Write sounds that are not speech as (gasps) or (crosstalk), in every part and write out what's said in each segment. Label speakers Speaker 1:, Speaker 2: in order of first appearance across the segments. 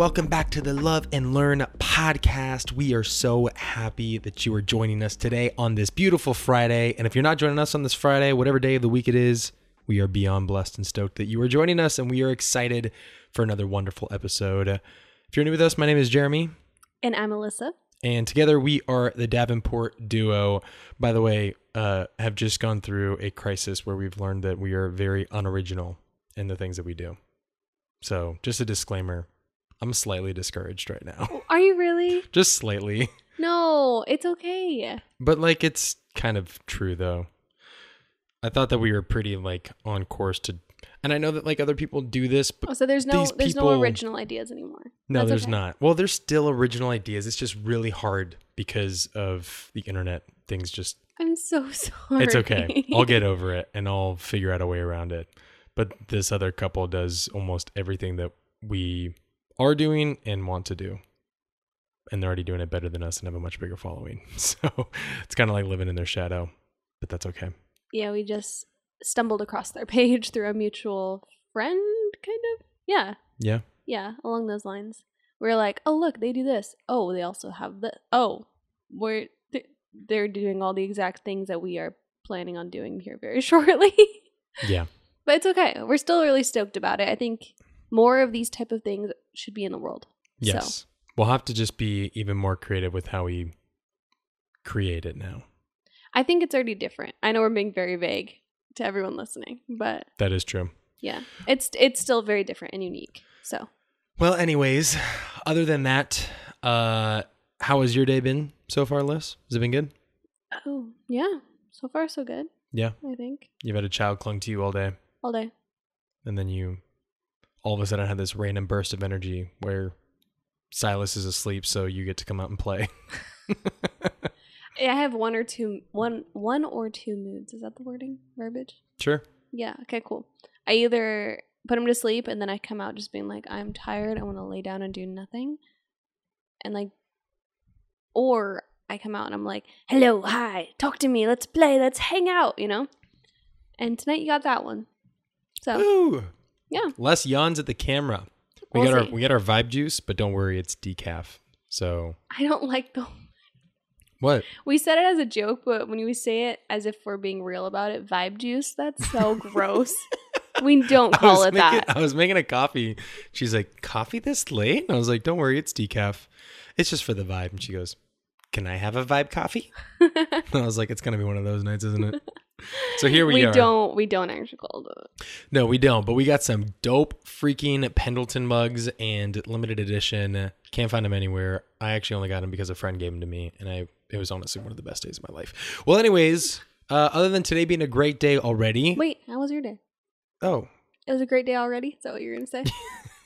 Speaker 1: welcome back to the Love and Learn podcast. We are so happy that you are joining us today on this beautiful Friday. And if you're not joining us on this Friday, whatever day of the week it is, we are beyond blessed and stoked that you are joining us, and we are excited for another wonderful episode. If you're new with us, my name is Jeremy,
Speaker 2: And I'm Alyssa.
Speaker 1: and together we are the Davenport duo. By the way, uh, have just gone through a crisis where we've learned that we are very unoriginal in the things that we do. So, just a disclaimer I'm slightly discouraged right now.
Speaker 2: Oh, are you really? (laughs)
Speaker 1: just slightly.
Speaker 2: No, it's okay.
Speaker 1: But, like, it's kind of true, though. I thought that we were pretty, like, on course to. And I know that, like, other people do this, but
Speaker 2: Oh, so there's no there's
Speaker 1: people-
Speaker 2: no original ideas anymore.
Speaker 1: No,
Speaker 2: That's
Speaker 1: there's
Speaker 2: okay.
Speaker 1: not. Well, there's still original ideas. It's just really hard because of the internet. Things just
Speaker 2: I'm so (laughs) sorry.
Speaker 1: it's okay. I'll get over it and I'll figure out a way around it. But this other couple does almost everything that we are doing and want to do. And they're already doing it better than us and have a much bigger following. (laughs) So it's kind of like living in their shadow, but that's okay.
Speaker 2: Yeah, we just stumbled across their (laughs) page through a mutual friend, kind of. Yeah,
Speaker 1: Yeah.
Speaker 2: yeah, along those lines. We're like, oh look, they do this. Oh, they also have the. Oh, we're they're doing all the exact things that we are planning on doing here very (laughs) shortly.
Speaker 1: Yeah.
Speaker 2: but it's okay. We're still really stoked about it. I think more of these type of things should be in the world.
Speaker 1: Yes.
Speaker 2: So
Speaker 1: We'll have to just be even more creative with how we create it now.
Speaker 2: I think it's already different. I know we're being very vague to everyone listening, but
Speaker 1: That is true.
Speaker 2: yeah, it's it's still very different and unique. So
Speaker 1: Well, anyways, other than that, uh, how has your day been so far, Liz? Has it been good?
Speaker 2: oh yeah, so far so good.
Speaker 1: Yeah.
Speaker 2: I think
Speaker 1: You've had a child clung to you all day,
Speaker 2: all day.
Speaker 1: and then you all of a sudden I had this random burst of energy where Silas is asleep, so you get to come out and play. (laughs)
Speaker 2: I have one or two one one or two moods. Is that the wording verbiage?
Speaker 1: sure.
Speaker 2: Yeah. Okay. Cool. I either put him to sleep and then I come out just being like, I'm tired. I want to lay down and do nothing, and like, or I come out and I'm like, hello, hi, talk to me, let's play, let's hang out, you know. And tonight you got that one. So
Speaker 1: Ooh.
Speaker 2: Yeah.
Speaker 1: Less yawns at the camera. We
Speaker 2: We'll
Speaker 1: got our we got our vibe juice, but don't worry, it's decaf. So
Speaker 2: I don't like the.
Speaker 1: what?
Speaker 2: We said it as a joke, but when we say it as if we're being real about it, vibe juice, that's so (laughs) gross. We don't call it
Speaker 1: making,
Speaker 2: that.
Speaker 1: I was making a coffee. She's like, "Coffee this late?" And I was like, "Don't worry, it's decaf. It's just for the vibe." And she goes, "Can I have a vibe coffee?" And (laughs) I was like, "It's gonna be one of those nights, isn't it?" (laughs) So here we,
Speaker 2: we
Speaker 1: are.
Speaker 2: don't. We don't actually call it.
Speaker 1: No, we don't. But we got some dope freaking Pendleton mugs and limited edition. Can't find them anywhere. I actually only got them because a friend gave them to me, and I it was honestly one of the best days of my life. Well, anyways, uh, other than today being a great day already.
Speaker 2: Wait, how was your day?
Speaker 1: Oh,
Speaker 2: It was a great day already. Is that what you're gonna say?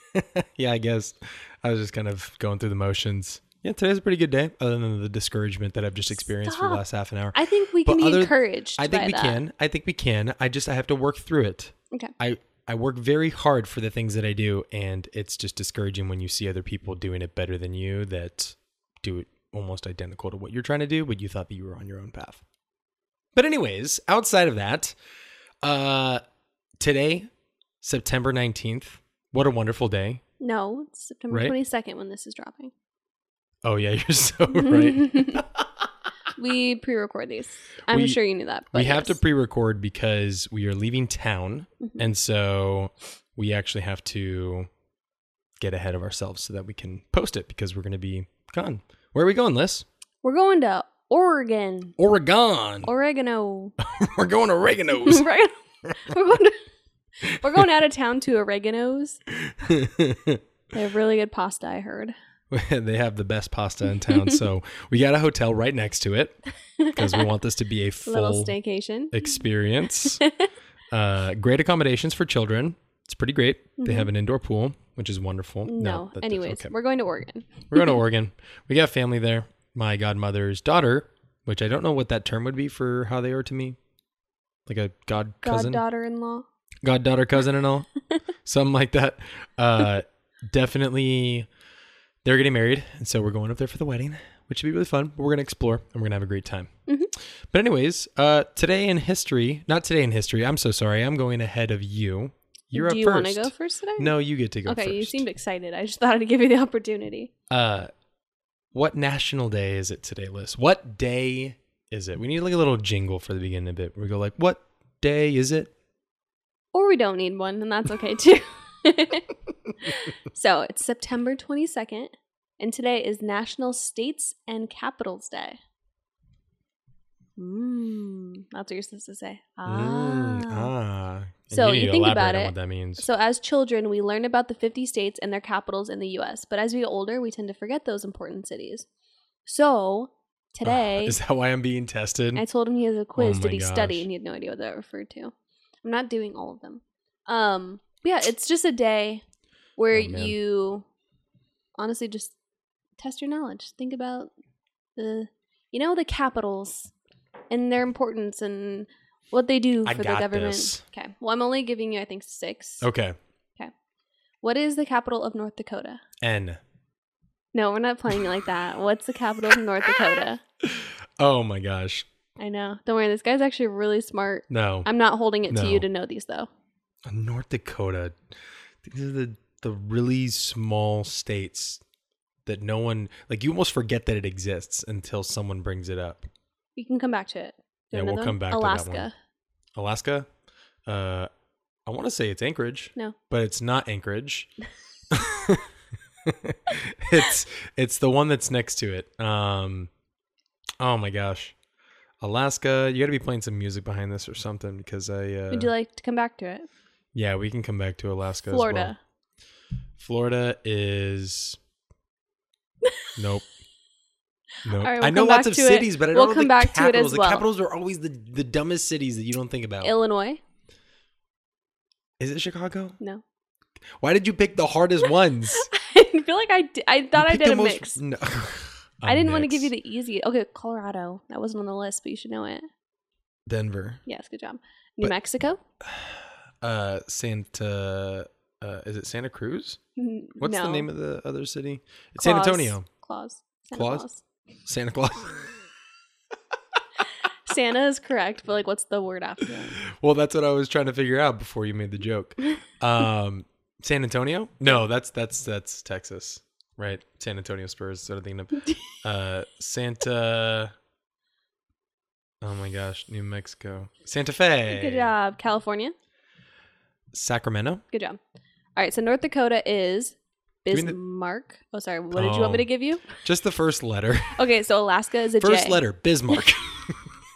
Speaker 2: (laughs)
Speaker 1: yeah, I guess I was just kind of going through the motions. Yeah, today's a pretty good day, other than the discouragement that I've just experienced for the last half an hour.
Speaker 2: I think we
Speaker 1: But
Speaker 2: can be
Speaker 1: other-
Speaker 2: encouraged.
Speaker 1: I think we
Speaker 2: that.
Speaker 1: can. I think we can. I just I have to work through it.
Speaker 2: Okay.
Speaker 1: I I work very hard for the things that I do, and it's just discouraging when you see other people doing it better than you that do it almost identical to what you're trying to do, but you thought that you were on your own path. But anyways, outside of that, uh, today, September nineteenth. What a wonderful day!
Speaker 2: No, it's September
Speaker 1: Right?
Speaker 2: twenty second when this is dropping.
Speaker 1: Oh yeah, (laughs) you're so right. (laughs)
Speaker 2: we pre-record these. I'm
Speaker 1: We-
Speaker 2: sure you knew that.
Speaker 1: we
Speaker 2: but
Speaker 1: have to pre-record because we are leaving town,
Speaker 2: Mhm.
Speaker 1: and so we actually have to get ahead of ourselves so that we can post it because we're going to be gone. Where are we going, Liz?
Speaker 2: We're going to Oregon.
Speaker 1: Oregon. (laughs)
Speaker 2: Oregano.
Speaker 1: we're going to Oregano's.
Speaker 2: Oregano. we're going to, we're going out of town to Oregano's. They have really good pasta, I heard. (laughs)
Speaker 1: they have the best pasta in town, so (laughs) we got a hotel right next to it because we want this to be a (laughs)
Speaker 2: Little
Speaker 1: full
Speaker 2: staycation.
Speaker 1: experience. uh, great accommodations for children. It's pretty great. They have an indoor pool, which is wonderful.
Speaker 2: Mm-hmm. No.
Speaker 1: that-
Speaker 2: Anyways,
Speaker 1: okay.
Speaker 2: we're going to Oregon.
Speaker 1: We're going to Oregon. We got family there. My godmother's daughter, which I don't know what that term would be for how they are to me. Like a god cousin,
Speaker 2: Goddaughter-in-law.
Speaker 1: goddaughter cousin and all. Something like that. Uh definitely they're getting married, and so we're going up there for the wedding, which should be really fun. But we're gonna explore and we're gonna have a great time.
Speaker 2: Mhm.
Speaker 1: But anyways, uh today in history, not today in history, I'm so sorry. I'm going ahead of you. You're up.
Speaker 2: Do
Speaker 1: up
Speaker 2: you
Speaker 1: first.
Speaker 2: want to go first today?
Speaker 1: No, you get to go
Speaker 2: okay,
Speaker 1: first.
Speaker 2: you seemed excited. I just (laughs) thought I'd give you the opportunity.
Speaker 1: Uh, what national day is it today, Liz? What day is it? We need like a little jingle for the beginning of it. We go like, "What day is it?"
Speaker 2: Or we don't need one, and that's okay too. (laughs) (laughs) so it's September 22nd, and today is National States and Capitals Day. Mmm, that's what you're supposed to say. Ah.
Speaker 1: Mm, ah.
Speaker 2: So
Speaker 1: need
Speaker 2: you think about it.
Speaker 1: What that means?
Speaker 2: So as children, we learn about the 50 states and their capitals in the US, but as we get older, we tend to forget those important cities. So today,
Speaker 1: Ah, is that why I'm being tested?
Speaker 2: I told him he has a quiz.
Speaker 1: Oh
Speaker 2: Did he study? And he had no idea what that referred to. I'm not doing all of them. Um, yeah, it's just a day where
Speaker 1: Oh,
Speaker 2: you honestly just test your knowledge. Think about the, you know, the capitals and their importance and what they do for the government.
Speaker 1: this.
Speaker 2: Okay. Well, I'm only giving you, I think, six.
Speaker 1: okay. Okay.
Speaker 2: What is the capital of North Dakota?
Speaker 1: N.
Speaker 2: No, we're not playing it like that. (laughs) What's the capital of North Dakota?
Speaker 1: Oh my gosh.
Speaker 2: I know. Don't worry, this guy's actually really smart.
Speaker 1: No.
Speaker 2: I'm not holding it to you to know these though.
Speaker 1: North Dakota. These are the the really small states that no one like. You almost forget that it exists until someone brings it up.
Speaker 2: You can come back to it. Do
Speaker 1: Yeah, we'll come
Speaker 2: one?
Speaker 1: back to that one.
Speaker 2: Alaska.
Speaker 1: Alaska. Uh, I want to say it's Anchorage.
Speaker 2: No.
Speaker 1: but it's not Anchorage. (laughs) (laughs) it's it's the one that's next to it. Um, oh my gosh, Alaska. You got to be playing some music behind this or something because I. Uh,
Speaker 2: Would you like to come back to it?
Speaker 1: Yeah, we can come back to Alaska. as
Speaker 2: Florida.
Speaker 1: well. Florida is. (laughs) Nope. Nope.
Speaker 2: All right, we'll
Speaker 1: I know lots of
Speaker 2: to it.
Speaker 1: cities, but I don't
Speaker 2: We'll
Speaker 1: know
Speaker 2: come
Speaker 1: the
Speaker 2: back to it
Speaker 1: capitals.
Speaker 2: as
Speaker 1: the
Speaker 2: well.
Speaker 1: capitals are always the the dumbest cities that you don't think about.
Speaker 2: Illinois?
Speaker 1: Is it Chicago?
Speaker 2: No.
Speaker 1: Why did you pick the hardest ones? (laughs)
Speaker 2: I feel like I di- I thought
Speaker 1: You
Speaker 2: I did a
Speaker 1: most-
Speaker 2: mix. (laughs)
Speaker 1: No.
Speaker 2: I didn't want to give you the easy. Okay, Colorado. That wasn't on the list, but you should know it.
Speaker 1: Denver.
Speaker 2: Yes, good job. New
Speaker 1: But-
Speaker 2: Mexico? (sighs) (sighs) (sighs)
Speaker 1: Uh, Santa. Uh, is it Santa Cruz? What's the name of the other city? It's San Antonio.
Speaker 2: Claus. Santa
Speaker 1: Claus?
Speaker 2: Claus.
Speaker 1: Santa Claus. (laughs)
Speaker 2: Santa is correct, but like, what's the word after that? (laughs)
Speaker 1: well, that's what I was trying to figure out before you made the joke. (laughs) Um, San Antonio? No, that's that's that's Texas, right? San Antonio Spurs. Sort of thinking of. Uh, Santa. Oh my gosh, New Mexico, Santa Fe.
Speaker 2: Good job. California?
Speaker 1: Sacramento.
Speaker 2: Good job. All right, so North Dakota is Bismarck. Oh, sorry. What did you want me
Speaker 1: Oh.
Speaker 2: to give you?
Speaker 1: Just the first letter. (laughs)
Speaker 2: Okay, so Alaska is a J.
Speaker 1: First letter, Bismarck. (laughs)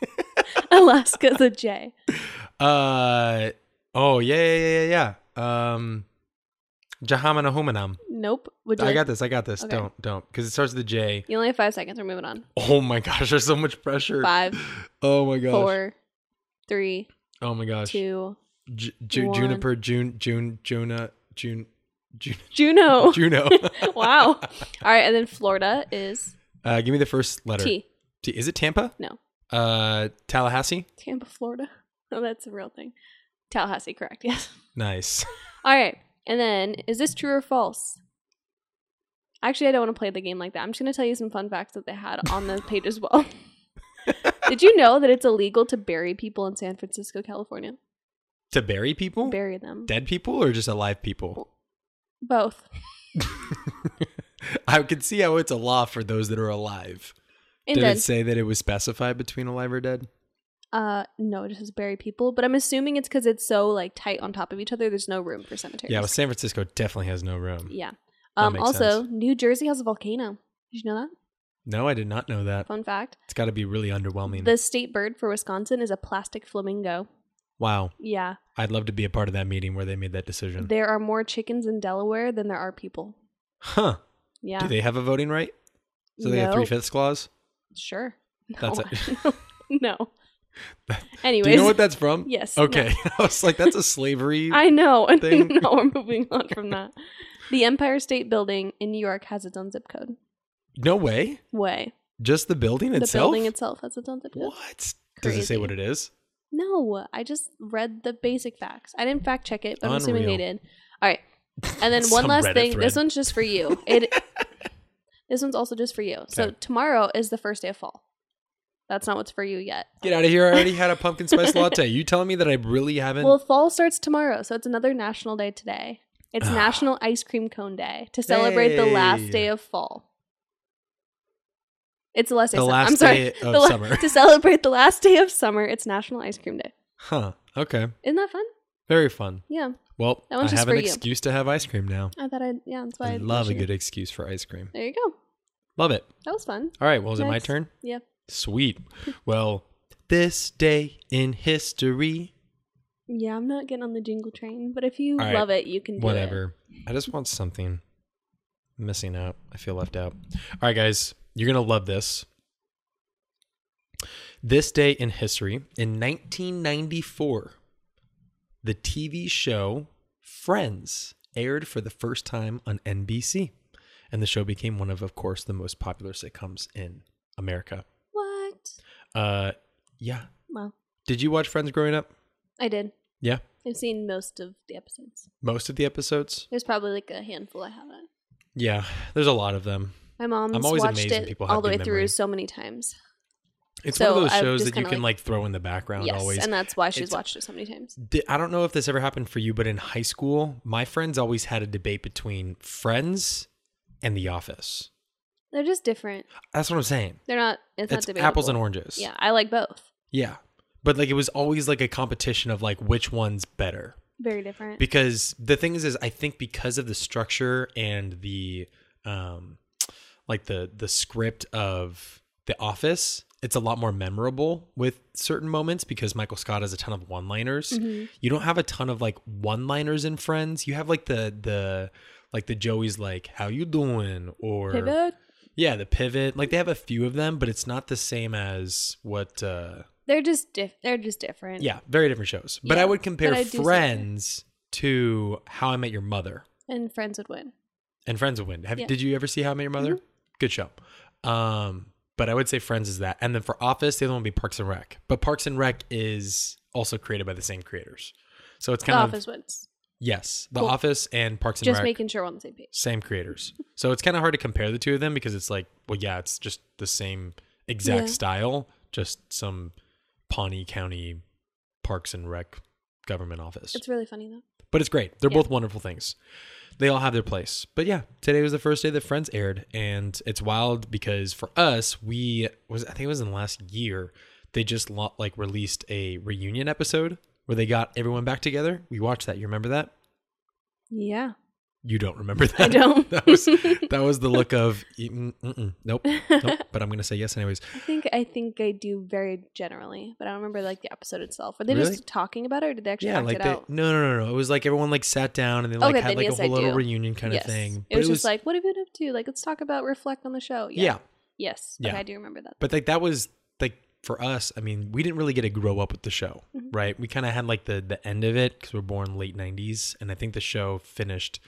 Speaker 1: (laughs)
Speaker 2: Alaska is a J.
Speaker 1: uh oh yeah yeah yeah yeah. yeah. Um, Jahamenahumanam.
Speaker 2: Nope. Would you
Speaker 1: I
Speaker 2: like-
Speaker 1: got this. I got this.
Speaker 2: Okay.
Speaker 1: Don't don't because it starts with a J.
Speaker 2: You only have five seconds. We're moving on.
Speaker 1: Oh my gosh, there's so much pressure.
Speaker 2: Five, (gasps)
Speaker 1: Oh my gosh.
Speaker 2: four, three,
Speaker 1: Oh my gosh.
Speaker 2: two.
Speaker 1: Ju- Juniper, June, June, Juna, June, June, (laughs)
Speaker 2: Juno.
Speaker 1: Juno. (laughs)
Speaker 2: wow. All right, and then Florida is
Speaker 1: Uh, give me the first letter.
Speaker 2: T.
Speaker 1: T. Is it Tampa?
Speaker 2: No.
Speaker 1: Uh, Tallahassee.
Speaker 2: Tampa, Florida. (laughs) Oh, that's a real thing. Tallahassee, correct. Yes.
Speaker 1: Nice.
Speaker 2: All right. And then, is this true or false? Actually, I don't want to play the game like that. I'm just going to tell you some fun facts that they had on the page as well. Did you know that it's illegal to bury people in San Francisco, California?
Speaker 1: To bury people?
Speaker 2: Bury them.
Speaker 1: Dead people or just alive people?
Speaker 2: Both. (laughs)
Speaker 1: I can see how it's a law for those that are alive.
Speaker 2: And
Speaker 1: Did
Speaker 2: then,
Speaker 1: it say that it was specified between alive or dead?
Speaker 2: uh, no, it just says bury people. But I'm assuming it's because it's so like tight on top of each other. There's no room for cemeteries.
Speaker 1: Yeah, well, San Francisco definitely has no room.
Speaker 2: yeah. Um, also,
Speaker 1: sense.
Speaker 2: New Jersey has a volcano. Did you know that?
Speaker 1: No, I did not know that.
Speaker 2: Fun fact.
Speaker 1: It's got to be really underwhelming.
Speaker 2: The state bird for Wisconsin is a plastic flamingo.
Speaker 1: Wow.
Speaker 2: Yeah.
Speaker 1: I'd love to be a part of that meeting where they made that decision.
Speaker 2: There are more chickens in Delaware than there are people.
Speaker 1: huh.
Speaker 2: Yeah.
Speaker 1: Do they have a voting right? So they have three fifths clause?
Speaker 2: Sure.
Speaker 1: That's
Speaker 2: No. (laughs) no. Anyways.
Speaker 1: Do you know what that's from?
Speaker 2: Yes. no.
Speaker 1: Okay. (laughs) I was like, that's a slavery. (laughs)
Speaker 2: I know.
Speaker 1: thing?
Speaker 2: no, we're moving on from that. The Empire State Building in New York has its own zip code.
Speaker 1: no way.
Speaker 2: Way.
Speaker 1: Just the building
Speaker 2: The
Speaker 1: itself?
Speaker 2: The building itself has its own zip code.
Speaker 1: what? Does it say what it is?
Speaker 2: No, I just read the basic facts. I didn't fact check it, but I'm assuming they did. All right. And then (laughs) one last
Speaker 1: Reddit
Speaker 2: thing.
Speaker 1: thread.
Speaker 2: This one's just for you. It (laughs) This one's also just for you. So
Speaker 1: Okay.
Speaker 2: tomorrow is the first day of fall. That's not what's for you yet.
Speaker 1: Get out of here! I already had a pumpkin spice latte. You telling me that I really haven't?
Speaker 2: Well, fall starts tomorrow, so it's another national day today. It's
Speaker 1: Ah.
Speaker 2: National Ice Cream Cone Day to celebrate the last
Speaker 1: Hey.
Speaker 2: day of fall. It's the last day.
Speaker 1: the
Speaker 2: of summer.
Speaker 1: last
Speaker 2: I'm sorry.
Speaker 1: day of
Speaker 2: The la-
Speaker 1: summer. (laughs)
Speaker 2: to celebrate the last day of summer, it's National Ice Cream Day.
Speaker 1: huh? Okay.
Speaker 2: Isn't that fun?
Speaker 1: Very fun.
Speaker 2: Yeah.
Speaker 1: Well,
Speaker 2: That one's
Speaker 1: I
Speaker 2: just
Speaker 1: have
Speaker 2: for
Speaker 1: an
Speaker 2: you.
Speaker 1: excuse to have ice cream now.
Speaker 2: I thought I'd, yeah, that's why
Speaker 1: I
Speaker 2: I
Speaker 1: love a
Speaker 2: mentioned
Speaker 1: good
Speaker 2: it.
Speaker 1: excuse for ice cream.
Speaker 2: There you go.
Speaker 1: Love it.
Speaker 2: That was fun.
Speaker 1: All right. Well, is it my
Speaker 2: Next.
Speaker 1: turn?
Speaker 2: Yeah.
Speaker 1: Sweet. Well, this day in history.
Speaker 2: Yeah, I'm not getting on the jingle train, but if you
Speaker 1: All right.
Speaker 2: love it, you can do it.
Speaker 1: Whatever. I just want something missing out. I feel left out. All right, guys, you're going to love this. This day in history, in 1994, the TV show Friends aired for the first time on NBC. And the show became one of, of course, the most popular sitcoms in America.
Speaker 2: What?
Speaker 1: Uh, yeah.
Speaker 2: Well,
Speaker 1: Did you watch Friends growing up?
Speaker 2: I did.
Speaker 1: Yeah.
Speaker 2: I've seen most of the episodes.
Speaker 1: Most of the episodes?
Speaker 2: There's probably like a handful I haven't.
Speaker 1: Yeah, there's a lot of them.
Speaker 2: My mom's
Speaker 1: I'm always
Speaker 2: watched
Speaker 1: amazed when
Speaker 2: it
Speaker 1: people have
Speaker 2: all the way
Speaker 1: good
Speaker 2: through
Speaker 1: memory.
Speaker 2: so many times.
Speaker 1: It's
Speaker 2: So
Speaker 1: one of those
Speaker 2: I've
Speaker 1: shows
Speaker 2: just
Speaker 1: that you
Speaker 2: kinda
Speaker 1: can
Speaker 2: like-
Speaker 1: like throw in the background
Speaker 2: yes,
Speaker 1: always.
Speaker 2: and that's why she's
Speaker 1: It's-
Speaker 2: watched it so many times.
Speaker 1: Di- I don't know if this ever happened for you, but in high school, my friends always had a debate between Friends and The Office.
Speaker 2: They're just different.
Speaker 1: That's what I'm saying.
Speaker 2: They're not. It's,
Speaker 1: It's,
Speaker 2: not debatable.
Speaker 1: apples and oranges.
Speaker 2: Yeah, I like both.
Speaker 1: Yeah. But like it was always like a competition of like which one's better.
Speaker 2: Very different.
Speaker 1: because the thing is is i think because of the structure and the um like the the script of the office it's a lot more memorable with certain moments because michael scott has a ton of one liners
Speaker 2: Mhm.
Speaker 1: you don't have a ton of like one liners in friends you have like the the like the joey's like how you doing or
Speaker 2: Pivot.
Speaker 1: yeah the pivot like they have a few of them but it's not the same as what uh
Speaker 2: They're just diff. They're just different.
Speaker 1: yeah very different shows but
Speaker 2: Yeah,
Speaker 1: i would compare
Speaker 2: I do see that.
Speaker 1: friends to how i met your mother
Speaker 2: And friends would win.
Speaker 1: and Friends would win. Have,
Speaker 2: Yeah.
Speaker 1: Did you ever see How I Met Your Mother? Good show. Um, but I would say Friends is that, and then for Office, the other one would be Parks and Rec. But Parks and Rec is also created by the same creators, so it's
Speaker 2: The
Speaker 1: kind of
Speaker 2: Office wins.
Speaker 1: yes, The
Speaker 2: Cool.
Speaker 1: Office and Parks and
Speaker 2: Just
Speaker 1: Rec, Just
Speaker 2: making sure we're on the same page.
Speaker 1: same creators. So it's kind of hard to compare the two of them because it's like, well, yeah, it's just the same exact
Speaker 2: Yeah.
Speaker 1: style, just some Pawnee County Parks and Rec government office
Speaker 2: It's really funny though.
Speaker 1: But it's great. They're
Speaker 2: Yeah.
Speaker 1: both wonderful things. They all have their place. But yeah, today was the first day that Friends aired, and it's wild because for us, we was I think it was in the last year they just like released a reunion episode where they got everyone back together. We watched that. You remember that?
Speaker 2: Yeah.
Speaker 1: You don't remember that?
Speaker 2: I don't. (laughs)
Speaker 1: that was (laughs) that was the look of mm, nope, nope. But I'm gonna say yes anyways.
Speaker 2: I think I think I do very generally, but I don't remember like the episode itself. Were they
Speaker 1: Really?
Speaker 2: just talking about it, or did they actually
Speaker 1: Yeah,
Speaker 2: act
Speaker 1: like
Speaker 2: it
Speaker 1: they,
Speaker 2: out?
Speaker 1: no, no, no, no. It was like everyone like sat down and they like
Speaker 2: Okay,
Speaker 1: had like
Speaker 2: yes,
Speaker 1: a whole little reunion kind
Speaker 2: yes.
Speaker 1: of thing.
Speaker 2: It was just like, what have you been up to? Like, let's talk about reflect on the show. Yeah.
Speaker 1: yeah.
Speaker 2: Yes.
Speaker 1: Yeah.
Speaker 2: Okay, I do remember that.
Speaker 1: but like that was like for us i mean we didn't really get to grow up with the show
Speaker 2: Mhm.
Speaker 1: right we kind of had like the the end of it because we're born late 90s and i think the show finished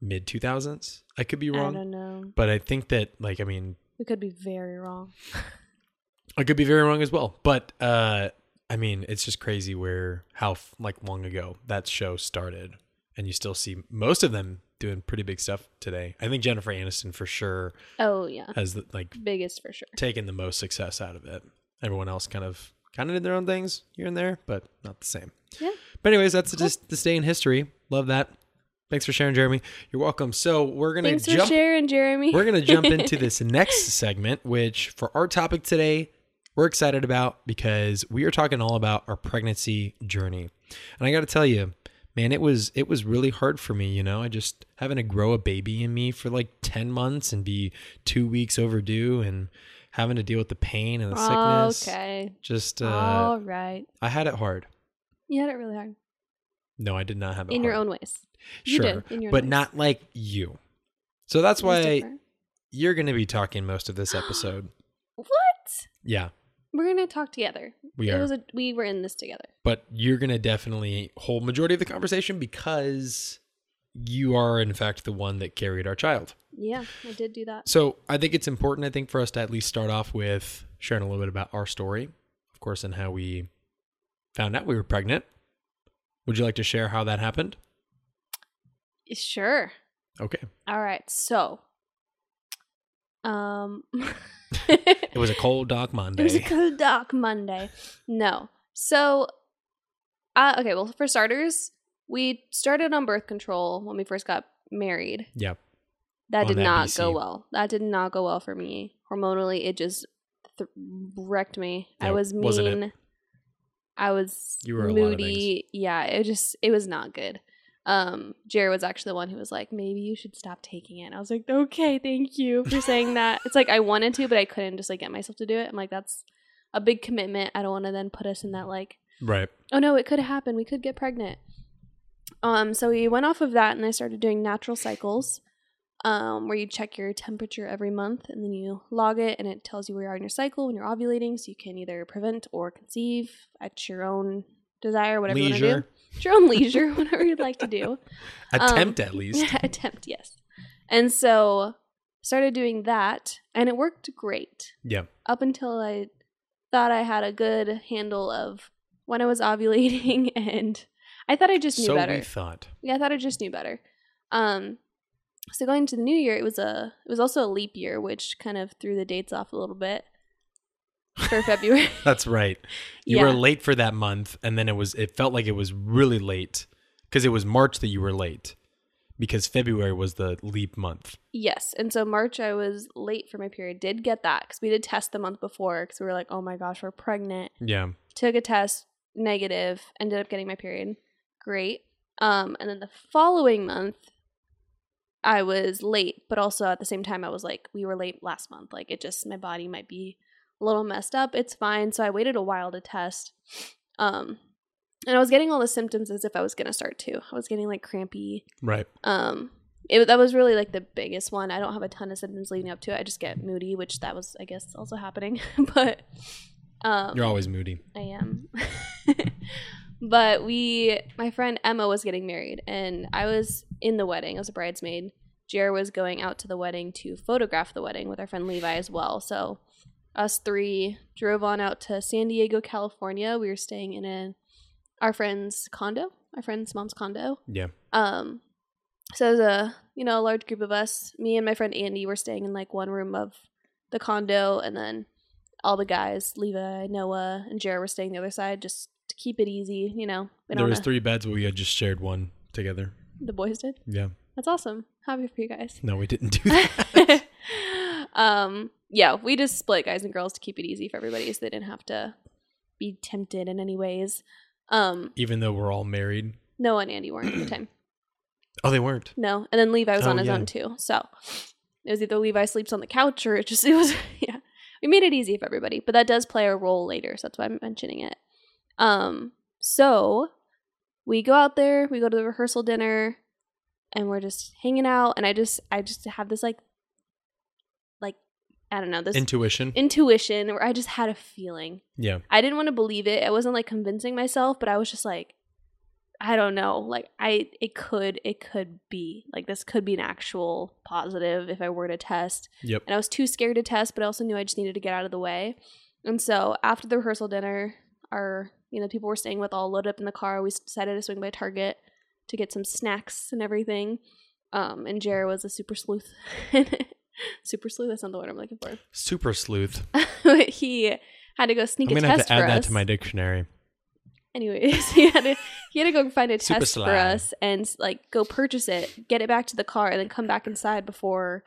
Speaker 1: mid 2000s i could be wrong.
Speaker 2: I don't know.
Speaker 1: but i think that like i mean
Speaker 2: We could be very wrong. (laughs)
Speaker 1: i could be very wrong as well but uh i mean it's just crazy where how like long ago that show started and you still see most of them doing pretty big stuff today i think jennifer aniston for sure
Speaker 2: Oh yeah,
Speaker 1: has the, like
Speaker 2: biggest for sure.
Speaker 1: taken the most success out of it. Everyone else kind of kind of did their own things here and there, but not the same.
Speaker 2: Yeah.
Speaker 1: But anyways, that's just this day in history. Love that. Thanks for sharing, Jeremy. You're welcome. So we're gonna
Speaker 2: Thanks for
Speaker 1: jump.
Speaker 2: sharing, Jeremy.
Speaker 1: We're gonna jump into (laughs) this next segment, which for our topic today, we're excited about because we are talking all about our pregnancy journey. And I got to tell you, man, it was it was really hard for me. You know, I just having to grow a baby in me for like ten months and be two weeks overdue and having to deal with the pain and the sickness.
Speaker 2: Okay.
Speaker 1: Just uh,
Speaker 2: All right.
Speaker 1: I had it hard.
Speaker 2: You had it really hard
Speaker 1: No, I did not have it
Speaker 2: in your own ways.
Speaker 1: Sure,
Speaker 2: did, in your
Speaker 1: but not like you. So that's why you're going to be talking most of this episode. (gasps)
Speaker 2: What?
Speaker 1: yeah,
Speaker 2: We're gonna talk together.
Speaker 1: we
Speaker 2: it
Speaker 1: are.
Speaker 2: was a we were in this together.
Speaker 1: but you're going to definitely hold majority of the conversation because you are in fact the one that carried our child.
Speaker 2: Yeah, I did do that.
Speaker 1: So I think it's important, I think, for us to at least start off with sharing a little bit about our story, of course, and how we found out we were pregnant. Would you like to share how that happened?
Speaker 2: Sure.
Speaker 1: Okay.
Speaker 2: All right. So Um, (laughs)
Speaker 1: It was a cold dark Monday.
Speaker 2: It was a cold dark Monday. No. So, uh, okay, well, for starters, we started on birth control when we first got married.
Speaker 1: Yep.
Speaker 2: That
Speaker 1: On
Speaker 2: did
Speaker 1: that
Speaker 2: not
Speaker 1: BC.
Speaker 2: go well. That did not go well for me. Hormonally, it just th- wrecked me. I was mean. I was
Speaker 1: You were a lot of
Speaker 2: moody. Yeah, it just it was not good. Um, Jared was actually the one who was like, maybe you should stop taking it. And I was like, okay, thank you for saying that. it's like I wanted to, but I couldn't just like get myself to do it. I'm like, that's a big commitment. I don't want to then put us in that like
Speaker 1: Right.
Speaker 2: oh no, it could happen. We could get pregnant. Um, so we went off of that and I started doing natural cycles, um, where you check your temperature every month and then you log it and it tells you where you are in your cycle when you're ovulating, so you can either prevent or conceive at your own desire, whatever you want to do. At your own leisure, (laughs) whatever you'd like to do. (laughs)
Speaker 1: Attempt at least.
Speaker 2: Yeah, (laughs) attempt, yes. And so started doing that and it worked great
Speaker 1: Yeah.
Speaker 2: up until I thought I had a good handle of when I was ovulating and I thought I just knew
Speaker 1: So
Speaker 2: better.
Speaker 1: we thought.
Speaker 2: yeah, I thought I just knew better. Um so going into the new year, it was a it was also a leap year, which kind of threw the dates off a little bit for February. (laughs)
Speaker 1: That's right. You
Speaker 2: yeah.
Speaker 1: were late for that month, and then it was. It felt like it was really late because it was March that you were late because February was the leap month.
Speaker 2: Yes, and so March I was late for my period. Did get that because we did test the month before because we were like, oh my gosh, we're pregnant.
Speaker 1: Yeah.
Speaker 2: took a test negative ended up getting my period great um and then the following month i was late but also at the same time i was like we were late last month like it just my body might be a little messed up it's fine so i waited a while to test um and i was getting all the symptoms as if i was gonna start too i was getting like crampy
Speaker 1: Right.
Speaker 2: um it, that was really like the biggest one i don't have a ton of symptoms leading up to it i just get moody which that was i guess also happening (laughs) but um
Speaker 1: You're always moody.
Speaker 2: I am. (laughs) but we, my friend Emma was getting married, and I was in the wedding. I was a bridesmaid. Jer was going out to the wedding to photograph the wedding with our friend Levi as well. So, us three drove on out to San Diego, California. We were staying in a our friend's condo, our friend's mom's condo.
Speaker 1: Yeah.
Speaker 2: Um, so as a you know a large group of us, me and my friend Andy were staying in like one room of the condo, and then all the guys, Levi, Noah, and Jared were staying the other side just to keep it easy. You know, we
Speaker 1: There was
Speaker 2: wanna-
Speaker 1: three beds, but we had just shared one together.
Speaker 2: the boys did.
Speaker 1: Yeah.
Speaker 2: That's awesome. Happy for you guys.
Speaker 1: No, we didn't do that. (laughs)
Speaker 2: um, yeah, we just split guys and girls to keep it easy for everybody, so they didn't have to be tempted in any ways. Um,
Speaker 1: Even though we're all married.
Speaker 2: Noah and Andy weren't at the time. (clears throat)
Speaker 1: Oh, they weren't.
Speaker 2: No, and then Levi was
Speaker 1: Oh,
Speaker 2: on his
Speaker 1: yeah.
Speaker 2: own too. So it was either Levi sleeps on the couch or it just (laughs) it was yeah. We made it easy for everybody, but that does play a role later, so that's why I'm mentioning it. Um, so we go out there, we go to the rehearsal dinner, and we're just hanging out, and I just I just have this like like I don't know this
Speaker 1: Intuition.
Speaker 2: intuition where I just had a feeling.
Speaker 1: yeah.
Speaker 2: I didn't want to believe it. I wasn't like convincing myself, but I was just like, I don't know. Like I, it could, it could be like this could be an actual positive if I were to test.
Speaker 1: Yep.
Speaker 2: And I was too scared to test, but I also knew I just needed to get out of the way. And so after the rehearsal dinner, our you know people we're staying with all loaded up in the car. We decided to swing by Target to get some snacks and everything. Um, and Jared was a super sleuth. (laughs) super sleuth. That's not the word I'm looking for. (laughs)
Speaker 1: Super sleuth.
Speaker 2: he had to go sneak
Speaker 1: I'm
Speaker 2: a
Speaker 1: gonna have
Speaker 2: test
Speaker 1: to add that
Speaker 2: us.
Speaker 1: to my dictionary.
Speaker 2: Anyways, (laughs) he had to he had to go find a
Speaker 1: Super
Speaker 2: test for
Speaker 1: sly.
Speaker 2: us and like go purchase it, get it back to the car, and then come back inside before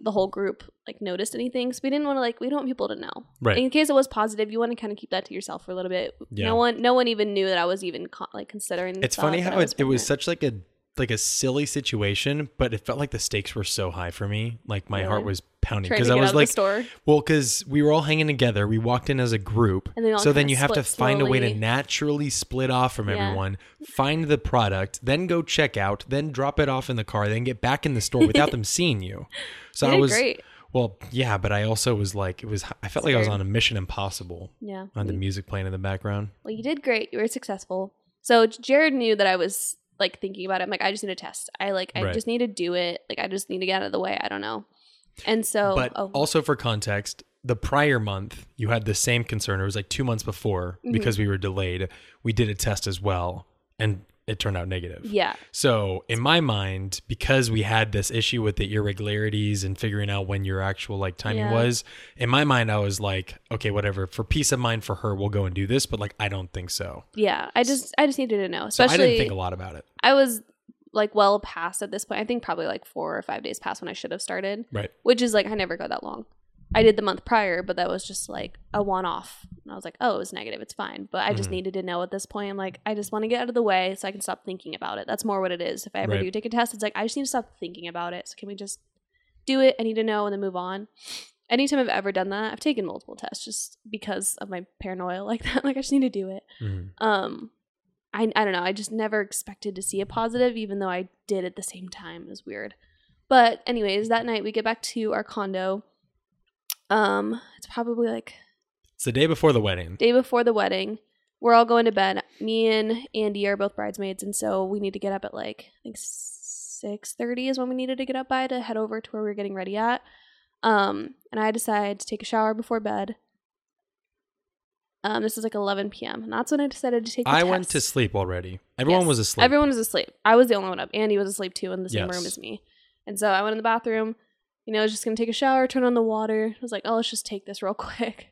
Speaker 2: the whole group like noticed anything. So we didn't want to like we don't want people to know.
Speaker 1: Right.
Speaker 2: In case it was positive, you want to kind of keep that to yourself for a little bit.
Speaker 1: Yeah.
Speaker 2: No one no one even knew that I was even con- like considering.
Speaker 1: It's funny
Speaker 2: that
Speaker 1: how
Speaker 2: I
Speaker 1: it, it was
Speaker 2: pregnant.
Speaker 1: such like a like a silly situation, but it felt like the stakes were so high for me. Like my heart was pounding
Speaker 2: trying
Speaker 1: because I
Speaker 2: get
Speaker 1: was
Speaker 2: out of
Speaker 1: like,
Speaker 2: the store.
Speaker 1: well, because we were all hanging together. We walked in as a group,
Speaker 2: And they all
Speaker 1: so then
Speaker 2: kinda
Speaker 1: you have to
Speaker 2: split
Speaker 1: find a way to
Speaker 2: slowly.
Speaker 1: naturally split off from
Speaker 2: Yeah.
Speaker 1: everyone, find the product, then go check out, then drop it off in the car, then get back in the store without them (laughs) seeing you. So
Speaker 2: You
Speaker 1: I
Speaker 2: did
Speaker 1: was
Speaker 2: great.
Speaker 1: well, yeah, but I also was like, it was. I felt like I was
Speaker 2: Scared.
Speaker 1: on a Mission Impossible.
Speaker 2: Yeah.
Speaker 1: On the mm. music playing in the background.
Speaker 2: Well, you did great. You were successful. So Jared knew that I was like thinking about it. I'm like, I just need a test. I like, I
Speaker 1: Right.
Speaker 2: just need to do it. Like, I just need to get out of the way. I don't know. And so,
Speaker 1: but
Speaker 2: oh,
Speaker 1: also for context, the prior month you had the same concern. It was like two months before
Speaker 2: Mhm.
Speaker 1: because we were delayed. We did a test as well, and it turned out negative.
Speaker 2: Yeah.
Speaker 1: So in my mind, because we had this issue with the irregularities and figuring out when your actual like timing
Speaker 2: Yeah.
Speaker 1: was, in my mind I was like, okay, whatever. For peace of mind for her, we'll go and do this. But like, I don't think so.
Speaker 2: Yeah. I just I just needed to know.
Speaker 1: So
Speaker 2: Especially
Speaker 1: I didn't think a lot about it.
Speaker 2: I was like well past at this point. I think probably like four or five days past when I should have started.
Speaker 1: Right.
Speaker 2: Which is like I never go that long. I did the month prior, but that was just like a one off. And I was like, oh, it was negative. It's fine. But I just
Speaker 1: Mhm.
Speaker 2: needed to know at this point. I'm like, I just want to get out of the way so I can stop thinking about it. That's more what it is. If I ever
Speaker 1: Right.
Speaker 2: do take a test, it's like, I just need to stop thinking about it. So can we just do it? I need to know and then move on. Anytime I've ever done that, I've taken multiple tests just because of my paranoia (laughs) like that. Like, I just need to do it.
Speaker 1: Mhm.
Speaker 2: Um, I, I don't know. I just never expected to see a positive, even though I did at the same time. It was weird. But anyways, that night we get back to our condo. Um, it's probably like
Speaker 1: It's the day before the wedding.
Speaker 2: day before the wedding. We're all going to bed. Me and Andy are both bridesmaids, and so we need to get up at like I think six thirty is when we needed to get up by to head over to where we are getting ready at. Um, and I decided to take a shower before bed. Um, this is like eleven p.m. and that's when I decided to take.
Speaker 1: I went to sleep already. Everyone
Speaker 2: Yes.
Speaker 1: was asleep.
Speaker 2: Everyone was asleep. I was the only one up. Andy was asleep too in the same
Speaker 1: Yes.
Speaker 2: room as me. And so I went in the bathroom. You know, I was just gonna take a shower, turn on the water. I was like, oh, let's just take this real (laughs) quick.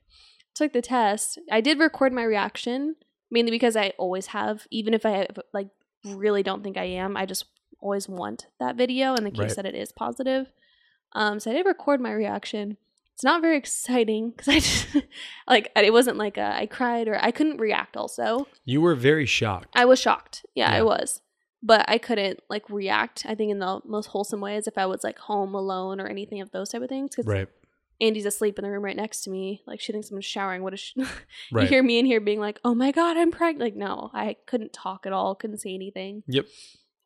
Speaker 2: Took the test. I did record my reaction mainly because I always have, even if I like really don't think I am. I just always want that video in the case
Speaker 1: Right.
Speaker 2: that it is positive. Um, so I did record my reaction. It's not very (laughs) exciting because I just (laughs) like it wasn't like a, I cried or I couldn't react. Also,
Speaker 1: you were very shocked.
Speaker 2: I was shocked. Yeah,
Speaker 1: Yeah.
Speaker 2: I was. But I couldn't like react. I think in the most wholesome way is if I was like home alone or anything of those type of things. Because
Speaker 1: right.
Speaker 2: Andy's asleep in the room right next to me, like she thinks someone's showering. What is she? (laughs)
Speaker 1: Right.
Speaker 2: you hear me in here being like, "Oh my god, I'm pregnant!" Like, no, I couldn't talk at all. Couldn't say anything.
Speaker 1: Yep.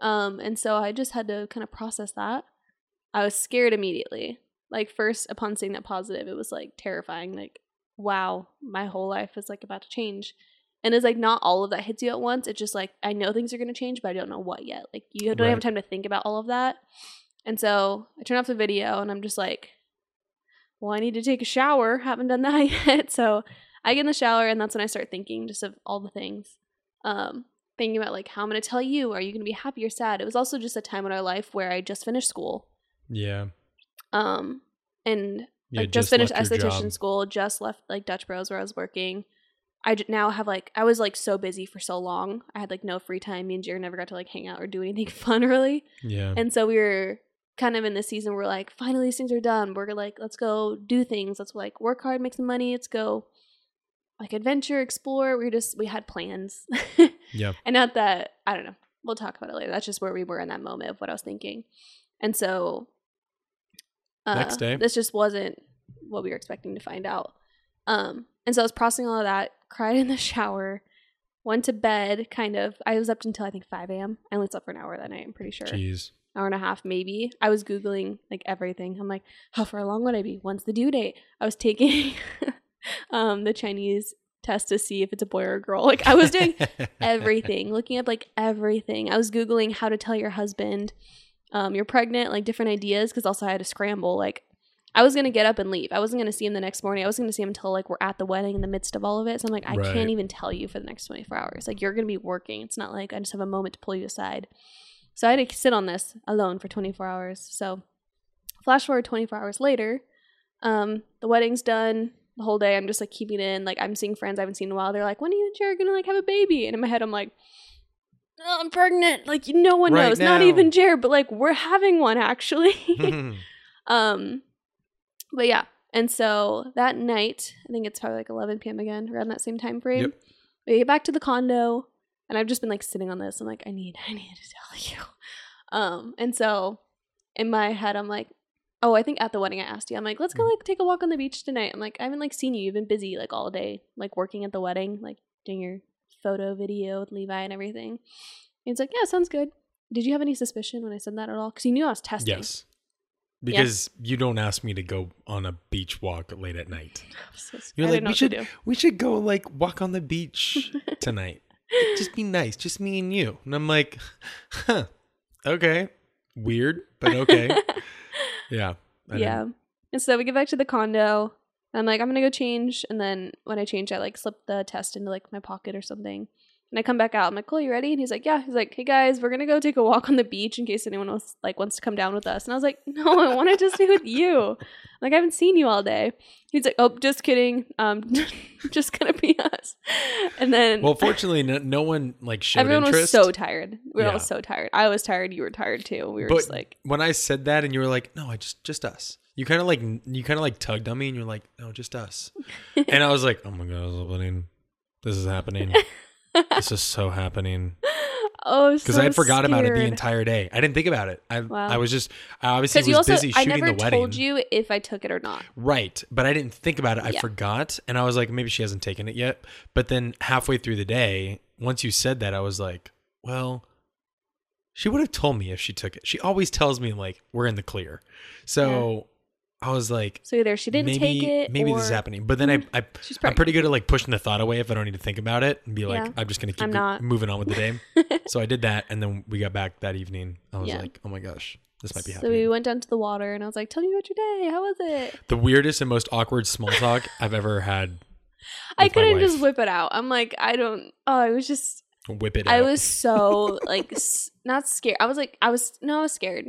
Speaker 2: Um, and so I just had to kind of process that. I was scared immediately. Like first, upon seeing that positive, it was like terrifying. Like, wow, my whole life is like about to change. And it's like not all of that hits you at once. It's just like I know things are gonna change, but I don't know what yet. Like you don't have time to think about all of that. And so I turn off the video and I'm just like, well, I need to take a shower. (laughs) Haven't done that (laughs) yet. So I get in the shower and that's when I start thinking just of all the things. Um, thinking about like how I'm gonna tell you. Are you gonna be happy or sad? It was also just a time in our life where I just finished school.
Speaker 1: Yeah.
Speaker 2: Um, and like
Speaker 1: had
Speaker 2: just, finished esthetician
Speaker 1: job.
Speaker 2: school, just left like Dutch Bros where I was working. I now have like I was like so busy for so long. I had like no free time. Me and Jared never got to like hang out or do anything (laughs) fun really.
Speaker 1: Yeah.
Speaker 2: And so we were kind of in this season where we're like finally these things are done. We're like let's go do things. Let's like work hard, make some money. Let's go like adventure, explore. We were just we had plans. (laughs)
Speaker 1: yeah.
Speaker 2: And not that I don't know. We'll talk about it later. That's just where we were in that moment of what I was thinking. And so uh,
Speaker 1: Next day.
Speaker 2: this just wasn't what we were expecting to find out. Um, and so I was processing all of that, cried in the shower, went to bed. Kind of. I was up until I think five a.m. I only slept for an hour that night. I'm pretty sure
Speaker 1: Jeez.
Speaker 2: hour and a half maybe. I was googling like everything. I'm like, how far along would I be? When's the due date? I was taking (laughs) um the Chinese test to see if it's a boy or a girl. Like I was doing (laughs) everything, looking up like everything. I was googling how to tell your husband um you're pregnant, like different ideas because also I had to scramble like I was gonna get up and leave. I wasn't gonna see him the next morning. I was gonna see him until like we're at the wedding in the midst of all of it. So I'm like, I
Speaker 1: Right.
Speaker 2: can't even tell you for the next 24 hours. Like you're gonna be working. It's not like I just have a moment to pull you aside. So I had to sit on this alone for 24 hours. So flash forward 24 hours later, um, the wedding's done. The whole day I'm just like keeping it in. Like I'm seeing friends I haven't seen in a while. They're like, when are you and Jared gonna like have a baby? And in my head I'm like, "Oh, I'm pregnant. Like no one
Speaker 1: Right
Speaker 2: knows. Not even Jared, but like we're having one actually. (laughs) (laughs) um, but yeah. And so that night, I think it's probably like 11 p.m. again, around that same time frame.
Speaker 1: Yep.
Speaker 2: We get back to the condo, and I've just been like sitting on this. I'm like, I need, I need to tell (laughs) you. Um, and so in my head, I'm like, oh, I think at the wedding I asked you, I'm like, let's go like take a walk on the beach tonight. I'm like, I haven't like seen you. You've been busy like all day, like working at the wedding, like doing your photo video with Levi and everything. And he's like, yeah, sounds good. Did you have any suspicion when I said that at all? Because you knew I was testing.
Speaker 1: yes. Because you don't ask me to go on a beach walk late at night. (laughs)
Speaker 2: So.
Speaker 1: You're
Speaker 2: I
Speaker 1: like, we should we should go like walk on the beach (laughs) tonight. just be nice, just me and you. And I'm like, huh, okay, weird, but okay. (laughs) yeah, I
Speaker 2: yeah.
Speaker 1: didn't-
Speaker 2: And so we get back to the condo. I'm like, I'm gonna go change. And then when I change, I like slip the test into like my pocket or something. And I come back out. I'm like, "Cool, you ready?" And he's like, "Yeah." He's like, "Hey guys, we're gonna go take a walk on the beach in case anyone else like wants to come down with us." And I was like, "No, I want to just be with you. (laughs) Like, I haven't seen you all day." He's like, "Oh, just kidding. Um, (laughs) just gonna be us." And then
Speaker 1: Well, fortunately, no, no one like showed
Speaker 2: everyone
Speaker 1: interest.
Speaker 2: was so tired. We were
Speaker 1: Yeah.
Speaker 2: all so tired. I was tired. You were tired too. We were
Speaker 1: but
Speaker 2: just like,
Speaker 1: when I said that, and you were like, "No, I just just us." You kind of like you kind of like tugged on me, and you're like, "No, just us." (laughs) and I was like, "Oh my god? This is happening. (laughs) this is so happening."
Speaker 2: "Oh,"
Speaker 1: Because I had forgot about it the entire day. I didn't think about it. I
Speaker 2: Wow.
Speaker 1: I was just I obviously was
Speaker 2: also,
Speaker 1: busy
Speaker 2: I
Speaker 1: shooting the wedding.
Speaker 2: told you if I took it or not.
Speaker 1: Right. But I didn't think about it. I
Speaker 2: Yeah.
Speaker 1: forgot. And I was like, maybe she hasn't taken it yet. But then halfway through the day, once you said that, I was like, well, she would have told me if she took it. She always tells me, like, we're in the clear. So I was like,
Speaker 2: So either she didn't
Speaker 1: maybe,
Speaker 2: take it,
Speaker 1: maybe this is happening. But then I, mm-hmm. I,
Speaker 2: she's
Speaker 1: I'm pretty good at like pushing the thought away if I don't need to think about it and be like,
Speaker 2: Yeah.
Speaker 1: I'm just going to keep
Speaker 2: not.
Speaker 1: moving on with the day. (laughs) so I did that. And then we got back that evening. I was
Speaker 2: Yeah.
Speaker 1: like, oh my gosh, this might be happening.
Speaker 2: So we went down to the water, and I was like, "Tell me about your day. How was it?"
Speaker 1: the weirdest and most awkward small talk (laughs) I've ever had.
Speaker 2: I couldn't just whip it out. I'm like, I don't. Oh, I was just.
Speaker 1: Whip it out.
Speaker 2: I
Speaker 1: out.
Speaker 2: was so (laughs) like s- not scared. I was like, I was no, I was scared.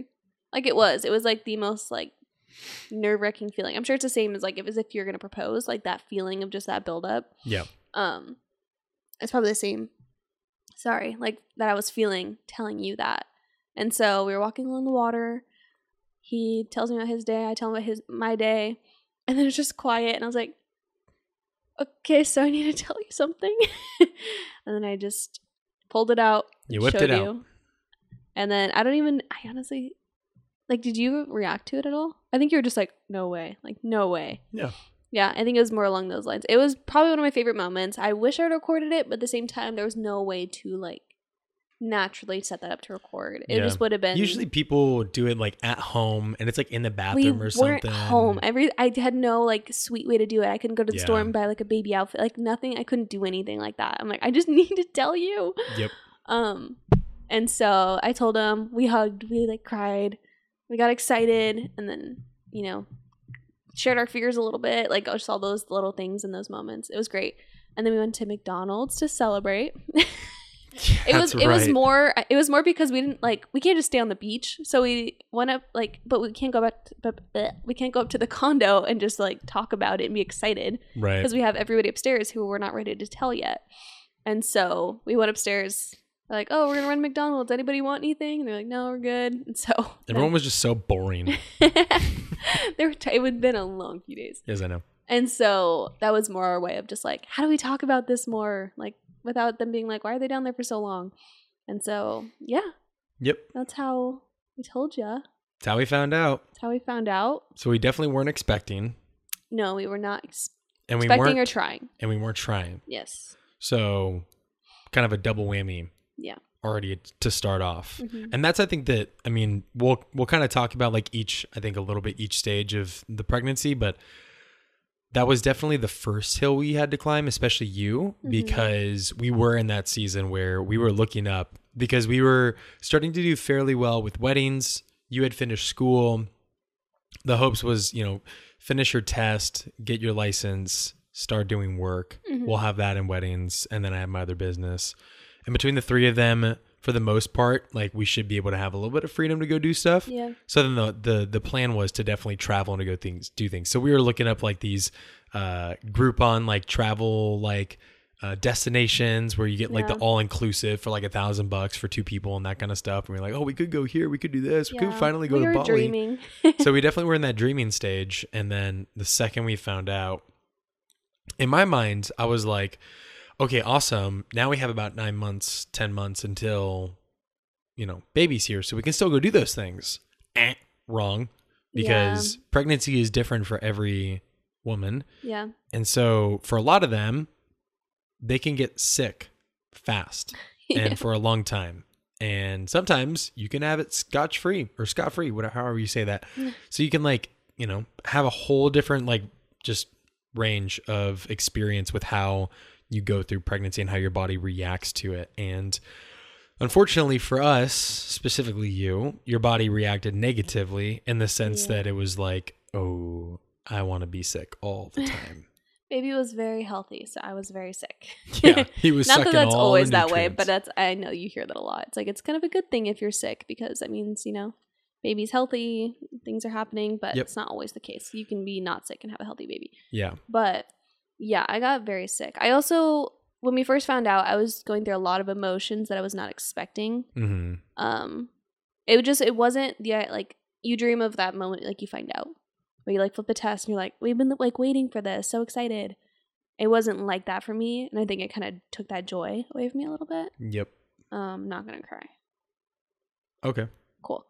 Speaker 2: Like it was. It was like the most like nerve wracking feeling. I'm sure it's the same as like if as if you're gonna propose, like that feeling of just that buildup.
Speaker 1: Yeah.
Speaker 2: Um, it's probably the same. Sorry, like that I was feeling telling you that. And so we were walking along the water. He tells me about his day. I tell him about his my day, and then it's just quiet. And I was like, "Okay, so I need to (laughs) tell you something." (laughs) and then I just pulled it out.
Speaker 1: You whipped it out.
Speaker 2: you. And then I don't even. I honestly, like, did you react to it at all? I think you were just like, "No way!" Like, no way.
Speaker 1: Yeah.
Speaker 2: Yeah, I think it was more along those lines. It was probably one of my favorite moments. I wish I recorded it, but at the same time, there was no way to like naturally set that up to record. It
Speaker 1: Yeah.
Speaker 2: just would have been
Speaker 1: Usually people do it like at home and it's like in the
Speaker 2: we
Speaker 1: bathroom or
Speaker 2: weren't
Speaker 1: something.
Speaker 2: home. Every I had no like sweet way to do it. I couldn't go to the store and buy like a baby outfit, like nothing. I couldn't do anything like that. I'm like, I just (laughs) need to tell you.
Speaker 1: Yep.
Speaker 2: Um, and so I told him. We hugged. We like cried. We got excited, and then you know shared our fears a little bit. Like oh, just all those little things in those moments. It was great. And then we went to McDonald's to celebrate. (laughs) it was
Speaker 1: That's
Speaker 2: it was more it was more because we didn't like we can't just stay on the beach so we went up like but we can't go back to, but bleh, we can't go up to the condo and just like talk about it and be excited
Speaker 1: right.
Speaker 2: because we have everybody upstairs who we're not ready to tell yet and so we went upstairs We're like oh we're gonna run mcdonald's anybody want anything and they're like no we're good (laughs) and so
Speaker 1: Everyone (laughs) was just so boring. (laughs)
Speaker 2: they were t- it would have been a long few days
Speaker 1: yes, I know.
Speaker 2: and so that was more our way of just like, how do we talk about this more? Like without them being like, why are they down there for so long? And so, yeah,
Speaker 1: Yep.
Speaker 2: that's how we told you.
Speaker 1: That's how we found out.
Speaker 2: That's how we found out.
Speaker 1: So we definitely weren't expecting,
Speaker 2: No, we were not ex-
Speaker 1: and we
Speaker 2: expecting
Speaker 1: weren't,
Speaker 2: or trying.
Speaker 1: and we weren't trying.
Speaker 2: Yes.
Speaker 1: So, kind of a double whammy.
Speaker 2: Yeah.
Speaker 1: Already to start off,
Speaker 2: Mhm.
Speaker 1: and that's I think that I mean we'll we'll kind of talk about like each I think a little bit each stage of the pregnancy, but that was definitely the first hill we had to climb, especially you,
Speaker 2: Mhm.
Speaker 1: because we were in that season where we were looking up because we were starting to do fairly well with weddings. You had finished school. The hopes was, you know, finish your test, get your license, start doing work.
Speaker 2: Mhm.
Speaker 1: We'll have that in weddings, and then I have my other business. And between the three of them, for the most part, like we should be able to have a little bit of freedom to go do stuff.
Speaker 2: Yeah.
Speaker 1: So then the the the plan was to definitely travel and to go things do things. So we were looking up like these uh Groupon like travel like uh, destinations where you get like the all inclusive for like a thousand bucks for two people and that kind of stuff. And we are like, oh, we could go here, we could do this, we could finally go
Speaker 2: we
Speaker 1: to Bali.
Speaker 2: dreaming. (laughs)
Speaker 1: so we (laughs) definitely were in that dreaming stage. And then the second we found out, in my mind, I was like, okay, awesome. Now we have about nine months, 10 months until, you know, baby's here. So we can still go do those things. Eh, wrong. Because pregnancy is different for every woman.
Speaker 2: yeah.
Speaker 1: And so for a lot of them, they can get sick fast (laughs)
Speaker 2: Yeah.
Speaker 1: and for a long time. And sometimes you can have it scotch free or scot free, whatever, however you say that. So you can like, you know, have a whole different like just range of experience with how you go through pregnancy and how your body reacts to it. And unfortunately for us, specifically you, your body reacted negatively in the sense
Speaker 2: Yeah.
Speaker 1: that it was like, oh, I want to be sick all the (laughs) time.
Speaker 2: baby was very healthy, so I was very sick.
Speaker 1: Yeah, (laughs) he was
Speaker 2: Not that that's always that way, but that's I know you hear that a lot. It's like it's kind of a good thing if you're sick because that means you know baby's healthy, things are happening, but
Speaker 1: Yep.
Speaker 2: it's not always the case. You can be not sick and have a healthy baby.
Speaker 1: yeah,
Speaker 2: But yeah, I got very sick. I also when we first found out, I was going through a lot of emotions that I was not expecting.
Speaker 1: hmm
Speaker 2: Um, it just it wasn't the like you dream of that moment like you find out where you like flip the test and you're like we've been like waiting for this, so excited. It wasn't like that for me, and I think it kind of took that joy away from me a little bit.
Speaker 1: yep.
Speaker 2: Um, not gonna cry.
Speaker 1: Okay.
Speaker 2: Cool.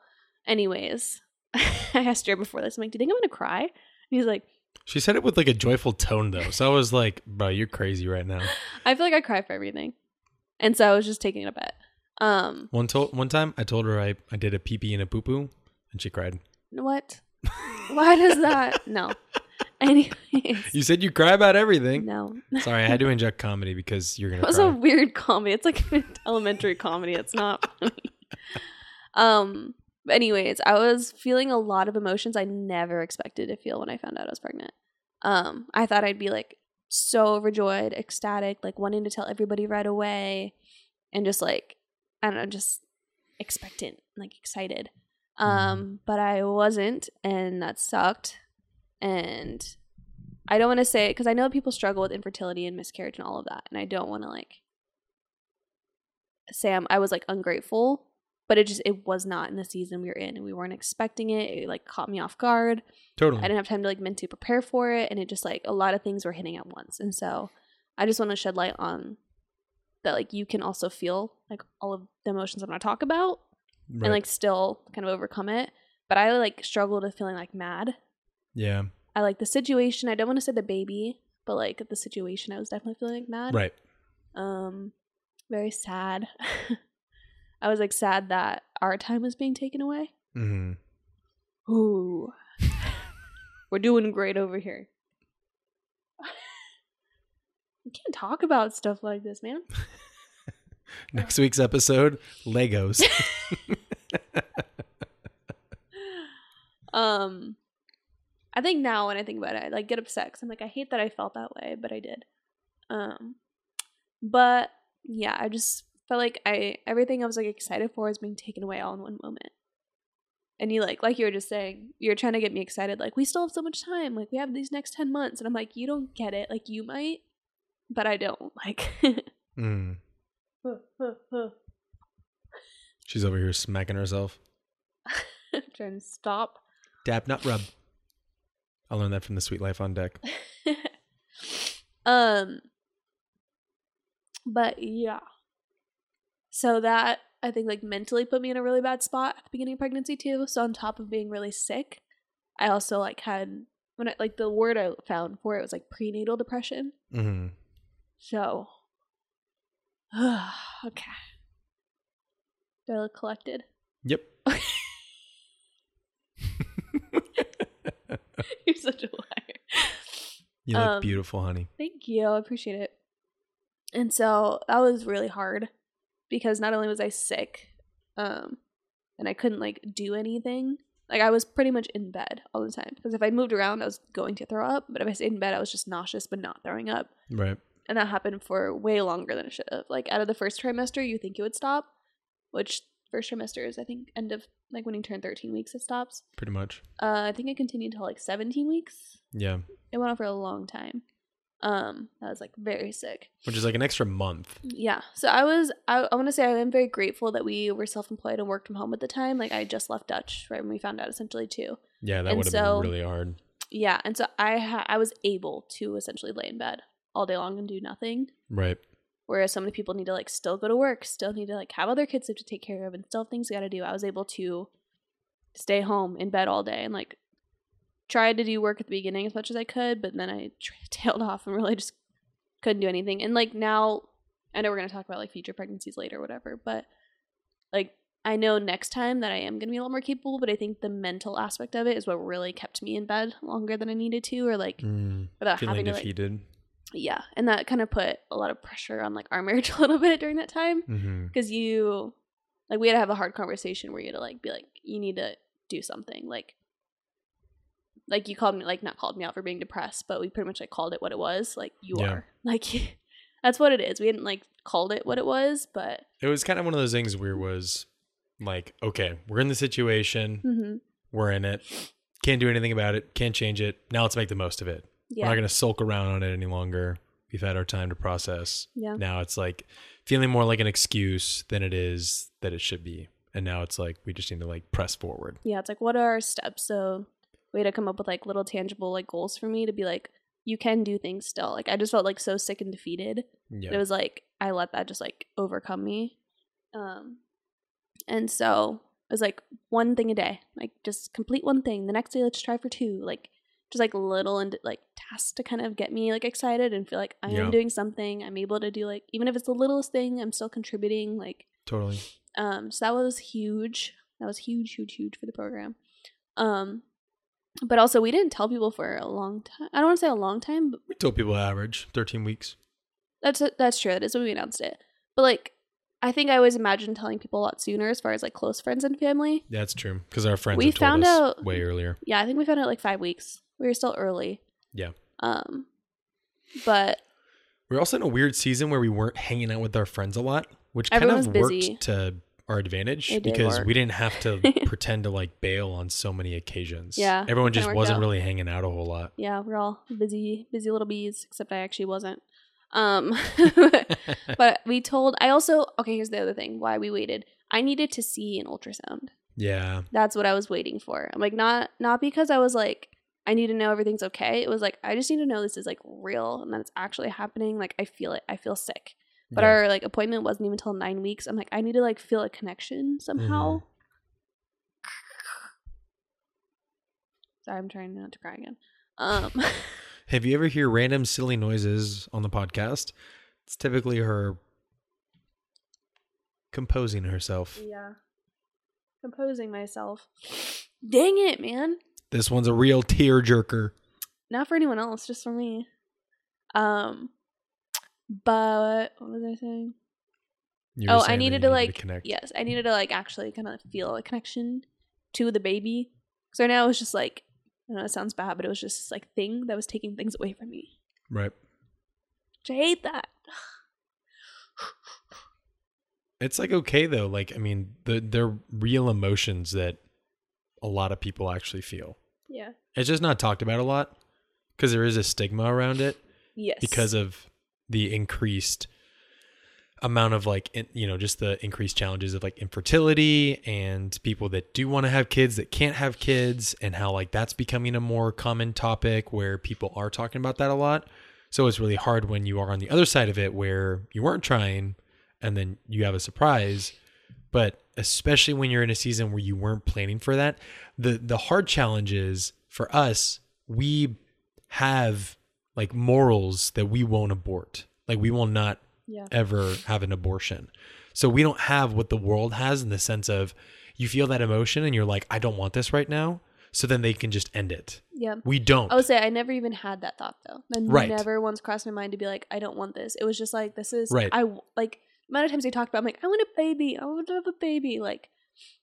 Speaker 2: Anyways, (laughs) I asked Jared before this. I'm like, "Do you think I'm gonna cry?" And he's like,
Speaker 1: She said it with like a joyful tone though, so I was like, "Bro, you're crazy right now."
Speaker 2: "I feel like I cry for everything," and so I was just taking it a bet. Um,
Speaker 1: One one time, I told her I I did a pee pee and a poo poo, and she cried.
Speaker 2: what? Why does that? No. (laughs) Anyways,
Speaker 1: You said you cry about everything.
Speaker 2: no.
Speaker 1: Sorry, I had to (laughs) inject comedy because you're gonna
Speaker 2: was
Speaker 1: cry.
Speaker 2: a weird comedy. It's like an elementary comedy. It's not funny. (laughs) Um. But anyways, I was feeling a lot of emotions I never expected to feel when I found out I was pregnant. Um. I thought I'd be like so overjoyed, ecstatic, like wanting to tell everybody right away, and just like I don't know, just expectant, like excited. Um. But I wasn't, and that sucked. And I don't want to say it because I know people struggle with infertility and miscarriage and all of that, and I don't want to like say I'm, I was like ungrateful, but it just it was not in the season we were in, and we weren't expecting it. It like caught me off guard.
Speaker 1: totally.
Speaker 2: I didn't have time to like mentally prepare for it, and it just like a lot of things were hitting at once, and so I just want to shed light on that like you can also feel like all of the emotions I'm gonna talk about,
Speaker 1: Right.
Speaker 2: and like still kind of overcome it. But I like struggled with feeling like mad
Speaker 1: yeah.
Speaker 2: I like the situation. I don't want to say the baby, but like the situation, I was definitely feeling like mad.
Speaker 1: Right.
Speaker 2: Um, very sad. (laughs) I was like sad that our time was being taken away.
Speaker 1: hmm
Speaker 2: Ooh, we're doing great over here. (laughs) We can't talk about stuff like this, man. (laughs)
Speaker 1: Next week's episode, Legos. (laughs)
Speaker 2: um, I think now when I think about it, I like get upset 'cause I'm like, I hate that I felt that way, but I did. Um, but yeah, I just felt like I everything I was like excited for is being taken away all in one moment. And you like, like you were just saying, you're trying to get me excited. Like we still have so much time. Like we have these next ten months, and I'm like, you don't get it. Like you might, but I don't. Like, (laughs)
Speaker 1: mm. (laughs) She's over here smacking herself. (laughs)
Speaker 2: trying to stop.
Speaker 1: Dab, not rub. I learned that from the Suite Life on Deck.
Speaker 2: um but yeah so that i think like mentally put me in a really bad spot at the beginning of pregnancy too so on top of being really sick i also like had when i like the word i found for it was like prenatal depression
Speaker 1: Mm-hmm.
Speaker 2: so (sighs) okay do i look collected
Speaker 1: Yep. (laughs) (laughs)
Speaker 2: you're such a liar
Speaker 1: You look
Speaker 2: Um,
Speaker 1: beautiful, honey.
Speaker 2: Thank you. I appreciate it. And so that was really hard because not only was I sick, um, and I couldn't like do anything. Like I was pretty much in bed all the time because if I moved around, I was going to throw up. But if I stayed in bed, I was just nauseous but not throwing up.
Speaker 1: Right.
Speaker 2: And that happened for way longer than it should have. Like out of the first trimester, you think it would stop, which first trimester is I think end of like when you turn 13 weeks it stops.
Speaker 1: Pretty much.
Speaker 2: Uh, I think it continued till like 17 weeks.
Speaker 1: Yeah.
Speaker 2: It went on for a long time. Um, I was like very sick.
Speaker 1: Which is like an extra month.
Speaker 2: Yeah. So I was I, I want to say I am very grateful that we were self-employed and worked from home at the time. Like I just left Dutch right when we found out essentially too.
Speaker 1: Yeah, that would have
Speaker 2: so-
Speaker 1: been really hard.
Speaker 2: Yeah, and so I ha- I was able to essentially lay in bed all day long and do nothing.
Speaker 1: Right.
Speaker 2: Whereas so many people need to like still go to work, still need to like have other kids they have to take care of, and still have things they got to do. I was able to stay home in bed all day and like tried to do work at the beginning as much as I could, but then I (laughs) tailed off and really just couldn't do anything. And like now, I know we're gonna talk about like future pregnancies later, or whatever, but like I know next time that I am gonna be a lot more capable. But I think the mental aspect of it is what really kept me in bed longer than I needed to, or like
Speaker 1: Mm,
Speaker 2: without
Speaker 1: feeling
Speaker 2: having to like
Speaker 1: defeated.
Speaker 2: yeah and that kind of put a lot of pressure on like our (laughs) marriage a little bit during that time because you like we had to have a hard conversation where you had to like be like you need to do something like like you called me like not called me out for being depressed, but we pretty much like called it what it was. Like you
Speaker 1: Yeah.
Speaker 2: are. (laughs) Like that's what it is. We hadn't like called it what it was, but
Speaker 1: It was kind of one of those things where it was like, okay, we're in the situation,
Speaker 2: mhm.
Speaker 1: we're in it, can't do anything about it, can't change it. Now let's make the most of it. We're not going to sulk around on it any longer. We've had our time to process.
Speaker 2: yeah.
Speaker 1: Now it's like feeling more like an excuse than it is that it should be. And now it's like we just need to like press forward.
Speaker 2: Yeah, it's like what are our steps? So had to come up with like little tangible like goals for me to be like, you can do things still. Like I just felt like so sick and defeated.
Speaker 1: Yeah.
Speaker 2: It was like I let that just like overcome me. Um and so it was like one thing a day. Like just complete one thing. The next day let's try for two. Like just like little and like tasks to kind of get me like excited and feel like I
Speaker 1: Yeah.
Speaker 2: am doing something. I'm able to do like even if it's the littlest thing, I'm still contributing. Like
Speaker 1: totally.
Speaker 2: um, so that was huge. That was huge, huge, huge for the program. Um, but also we didn't tell people for a long time. I don't want to say a long time, but
Speaker 1: We told people average 13 weeks.
Speaker 2: that's that's true. That is when we announced it. But like, I think I always imagined telling people a lot sooner, as far as like close friends and family.
Speaker 1: That's true. Because our friends
Speaker 2: We found
Speaker 1: us
Speaker 2: out-
Speaker 1: way earlier.
Speaker 2: Yeah, I think we found out like five weeks. We were still early.
Speaker 1: Yeah.
Speaker 2: Um, but
Speaker 1: We're also in a weird season where we weren't hanging out with our friends a lot, which kind of worked
Speaker 2: busy.
Speaker 1: to our advantage
Speaker 2: It
Speaker 1: because we didn't have to (laughs) pretend to like bail on so many occasions.
Speaker 2: Yeah,
Speaker 1: Everyone just wasn't
Speaker 2: out.
Speaker 1: really hanging out a whole lot.
Speaker 2: yeah, we're all busy, busy little bees. Except I actually wasn't. Um, (laughs) but we told. I also okay. Here's the other thing. Why we waited. I needed to see an ultrasound.
Speaker 1: yeah.
Speaker 2: That's what I was waiting for. I'm like not not because I was like I need to know everything's okay. It was like I just need to know this is like real and that it's actually happening. Like I feel it. I feel sick. But
Speaker 1: yeah.
Speaker 2: our like appointment wasn't even until nine weeks. I'm like I need to like feel a connection somehow.
Speaker 1: Mhm. (sighs)
Speaker 2: Sorry, I'm trying not to cry again. Um, (laughs)
Speaker 1: Have you ever hear random silly noises on the podcast? It's typically her composing herself.
Speaker 2: yeah, composing myself. (sighs) Dang it, man.
Speaker 1: This one's a real tear jerker.
Speaker 2: Not for anyone else, just for me. Um, but what was I saying?
Speaker 1: You
Speaker 2: oh, I needed to like
Speaker 1: connect.
Speaker 2: yes, I needed to like actually kind of feel a connection to the baby. So right now it was just like I know it sounds bad, but it was just this, like thing that was taking things away from me.
Speaker 1: Right.
Speaker 2: Which I hate that.
Speaker 1: It's like okay though. Like I mean, the they're real emotions that a lot of people actually feel.
Speaker 2: Yeah.
Speaker 1: It's just not talked about a lot because there is a stigma around it
Speaker 2: Yes.
Speaker 1: because of the increased amount of like you know just the increased challenges of like infertility and people that do want to have kids that can't have kids and how like that's becoming a more common topic where people are talking about that a lot. So it's really hard when you are on the other side of it where you weren't trying and then you have a surprise. But especially when you're in a season where you weren't planning for that the the hard challenge is for us we have like morals that we won't abort like we will not
Speaker 2: yeah.
Speaker 1: ever have an abortion so we don't have what the world has in the sense of you feel that emotion and you're like i don't want this right now so then they can just end it
Speaker 2: Yeah.
Speaker 1: we don't
Speaker 2: I would say I never even had that thought though. That
Speaker 1: Right.
Speaker 2: never once crossed my mind to be like, I don't want this. It was just like, this is
Speaker 1: Right.
Speaker 2: I like amount of times they talked about. I'm like, I want a baby. I want to have a baby. Like,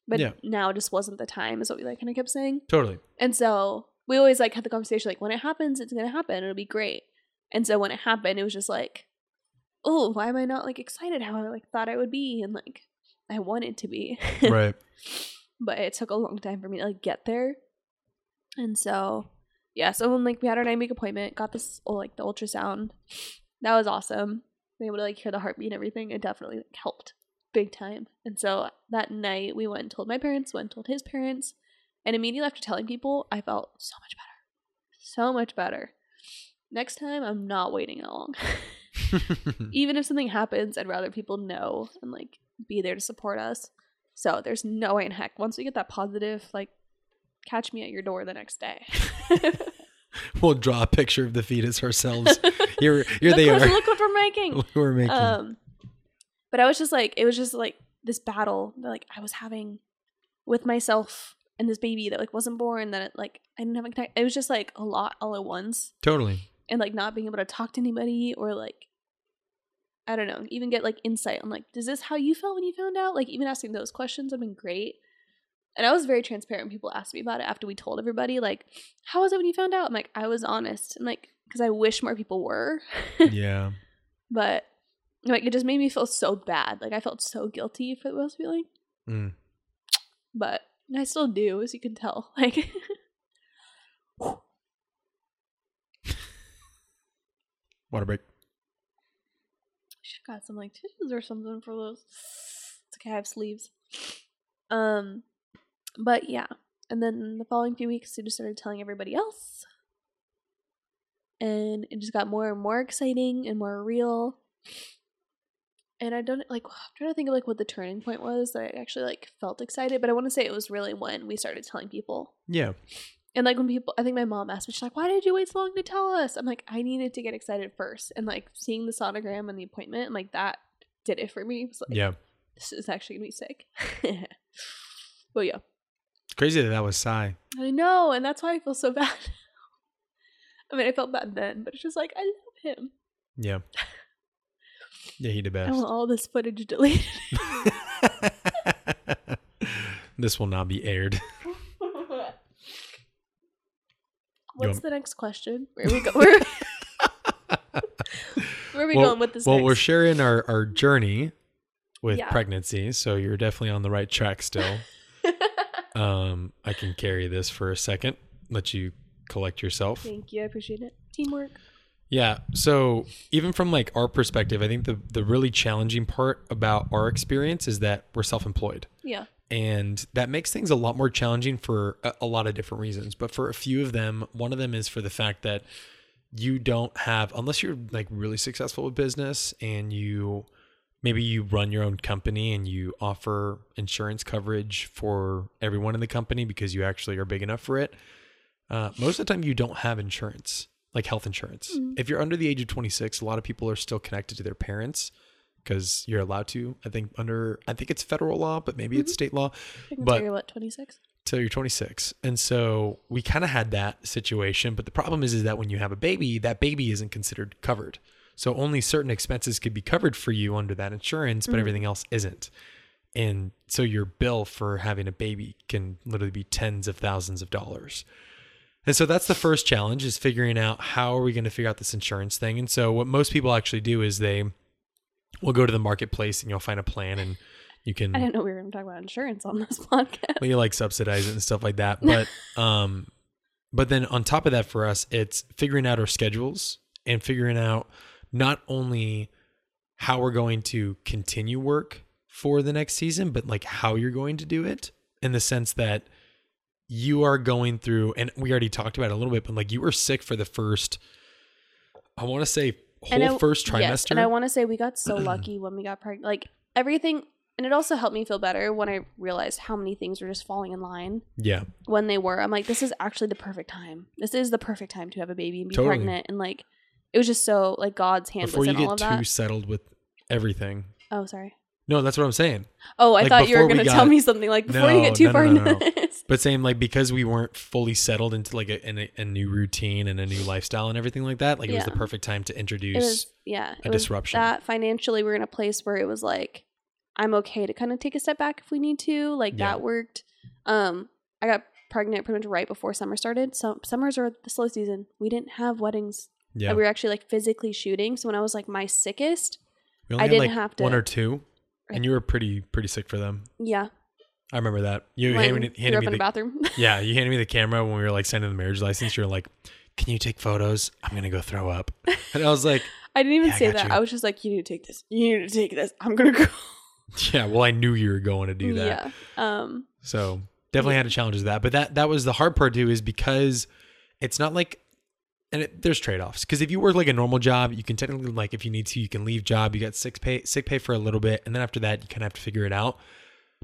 Speaker 2: but
Speaker 1: Yeah.
Speaker 2: now just wasn't the time. Is what we like kind of kept saying.
Speaker 1: totally
Speaker 2: And so we always like had the conversation like when it happens, it's gonna happen. It'll be great. And so when it happened, it was just like, oh, why am I not like excited how I like thought I would be and like I wanted to be. (laughs)
Speaker 1: right
Speaker 2: but it took a long time for me to like get there. And so yeah, so when like we had our nine week appointment, got this oh, like the ultrasound. That was awesome. Being able to like hear the heartbeat and everything, it definitely like, helped big time. And so that night we went and told my parents, went and told his parents, and immediately after telling people, I felt so much better. So much better. Next time I'm not waiting that long. (laughs) Even if something happens, I'd rather people know and like be there to support us. So there's no way in heck once we get that positive, like catch me at your door the next day. (laughs)
Speaker 1: we'll draw a picture of the fetus ourselves (laughs) Here, here
Speaker 2: look
Speaker 1: they are.
Speaker 2: Look what we're making.
Speaker 1: Look we're making
Speaker 2: Um, but I was just like, it was just like this battle that like I was having with myself and this baby that like wasn't born. That it, like I didn't have a connect. It was just like a lot all at once,
Speaker 1: totally
Speaker 2: and like not being able to talk to anybody or like I don't know, even get like insight on like, is this how you felt when you found out? Like even asking those questions have been great. And I was very transparent when people asked me about it after we told everybody, like, how was it when you found out? I'm like, I was honest. And like, because I wish more people were. (laughs)
Speaker 1: yeah.
Speaker 2: but like, it just made me feel so bad. Like, I felt so guilty for what I was feeling.
Speaker 1: Mm.
Speaker 2: But I still do, as you can tell. (laughs) Like,
Speaker 1: Water break.
Speaker 2: should got some like tissues or something for those. It's okay, I have sleeves. Um, but yeah, and then the following few weeks, I just started telling everybody else, and it just got more and more exciting and more real. And I don't like. I'm trying to think of like what the turning point was that I actually like felt excited, but I want to say it was really when we started telling people.
Speaker 1: Yeah.
Speaker 2: And like when people, I think my mom asked me, she's like, "Why did you wait so long to tell us?" I'm like, I needed to get excited first, and like seeing the sonogram and the appointment, and like that did it for me. It like,
Speaker 1: Yeah.
Speaker 2: this is actually gonna be sick. (laughs) but yeah,
Speaker 1: It's crazy that that was Psy.
Speaker 2: I know, and that's why I feel so (laughs) bad. I mean, I felt bad then, but it's just like I love him.
Speaker 1: Yeah. (laughs) Yeah, he the
Speaker 2: I want all this footage deleted. (laughs) (laughs)
Speaker 1: this will not be aired. (laughs)
Speaker 2: What's the next question? Where we go? Where, where are we
Speaker 1: Well-
Speaker 2: going with this?
Speaker 1: well, we're sharing our, our journey with
Speaker 2: Yeah.
Speaker 1: pregnancy, so you're definitely on the right track still. um, I can carry this for a second, let you collect yourself.
Speaker 2: Thank you. I appreciate it. Teamwork.
Speaker 1: Yeah. So even from like our perspective, I think the the really challenging part about our experience is that we're self-employed.
Speaker 2: Yeah.
Speaker 1: And that makes things a lot more challenging for a, a lot of different reasons. But for a few of them, one of them is for the fact that you don't have, unless you're like really successful with business and you maybe you run your own company and you offer insurance coverage for everyone in the company because you actually are big enough for it. Uh, most of the time, you don't have insurance, like health insurance.
Speaker 2: Mhm.
Speaker 1: If you're under the age of 26, a lot of people are still connected to their parents because you're allowed to. I think under, I think it's federal law, but maybe it's
Speaker 2: Mhm.
Speaker 1: state law But-
Speaker 2: you're what, 26?
Speaker 1: till you're 26. And so we kind of had that situation. But the problem is, is that when you have a baby, that baby isn't considered covered. So only certain expenses could be covered for you under that insurance, but
Speaker 2: Mhm.
Speaker 1: everything else isn't. And so your bill for having a baby can literally be tens of thousands of dollars. And so that's the first challenge is figuring out how are we going to figure out this insurance thing. And so what most people actually do is they will go to the marketplace and you'll find a plan and you can
Speaker 2: I didn't know we were going to talk about insurance on this (laughs) podcast.
Speaker 1: well, you like subsidize it and stuff like that. (laughs) But um, but then on top of that, for us, it's figuring out our schedules and figuring out not only how we're going to continue work for the next season, but like how you're going to do it in the sense that you are going through, and we already talked about it a little bit, but like you were sick for the first, I want to say whole
Speaker 2: I-
Speaker 1: first trimester.
Speaker 2: Yes, and I want to say we got so (clears throat) lucky when we got pregnant. Like everything, and it also helped me feel better when I realized how many things were just falling in line
Speaker 1: yeah,
Speaker 2: when they were. I'm like, this is actually the perfect time. This is the perfect time to have a baby and be
Speaker 1: Totally.
Speaker 2: pregnant. And like, it was just so like God's hand
Speaker 1: before
Speaker 2: was
Speaker 1: you
Speaker 2: in all
Speaker 1: get
Speaker 2: of
Speaker 1: too
Speaker 2: that.
Speaker 1: settled with everything.
Speaker 2: Oh, sorry.
Speaker 1: No, that's what I'm saying.
Speaker 2: Oh, I
Speaker 1: Like,
Speaker 2: thought you were gonna tell me something like before you get too
Speaker 1: no,
Speaker 2: far
Speaker 1: no, no,
Speaker 2: into
Speaker 1: no.
Speaker 2: this.
Speaker 1: But saying like because we weren't fully settled into like a, a, a new routine and a new lifestyle and everything like that, like it was the perfect time to introduce.
Speaker 2: was yeah,
Speaker 1: a disruption.
Speaker 2: That financially, we're in a place where it was like, I'm okay to kind of take a step back if we need to. Like
Speaker 1: Yeah.
Speaker 2: that worked. Um, I got pregnant pretty much right before summer started. So summers are the slow season. We didn't have weddings.
Speaker 1: yeah,
Speaker 2: we were actually like physically shooting. So when I was like my sickest, I didn't
Speaker 1: like,
Speaker 2: have
Speaker 1: one
Speaker 2: to-
Speaker 1: or two, and you were pretty pretty sick for them.
Speaker 2: yeah,
Speaker 1: I remember that. You
Speaker 2: Laying-
Speaker 1: handed, handed
Speaker 2: up
Speaker 1: me
Speaker 2: in
Speaker 1: the
Speaker 2: the bathroom. (laughs)
Speaker 1: yeah, you handed me the camera when we were like signing the marriage license. You're like, "Can you take photos? I'm gonna go throw up." And I was like, (laughs)
Speaker 2: I didn't even
Speaker 1: Yeah,
Speaker 2: say
Speaker 1: got
Speaker 2: that.
Speaker 1: you.
Speaker 2: I was just like, you need to take this. You need to take this. I'm gonna go. (laughs)
Speaker 1: "Yeah, well, I knew you were going to do that."
Speaker 2: Yeah. Um.
Speaker 1: So definitely
Speaker 2: Yeah.
Speaker 1: had a challenge with that. But that that was the hard part too, is because it's not like and it, there's trade offs. Because if you work like a normal job, you can technically like if you need to, you can leave job. You got sick pay sick pay for a little bit, and then after that, you kind of have to figure it out.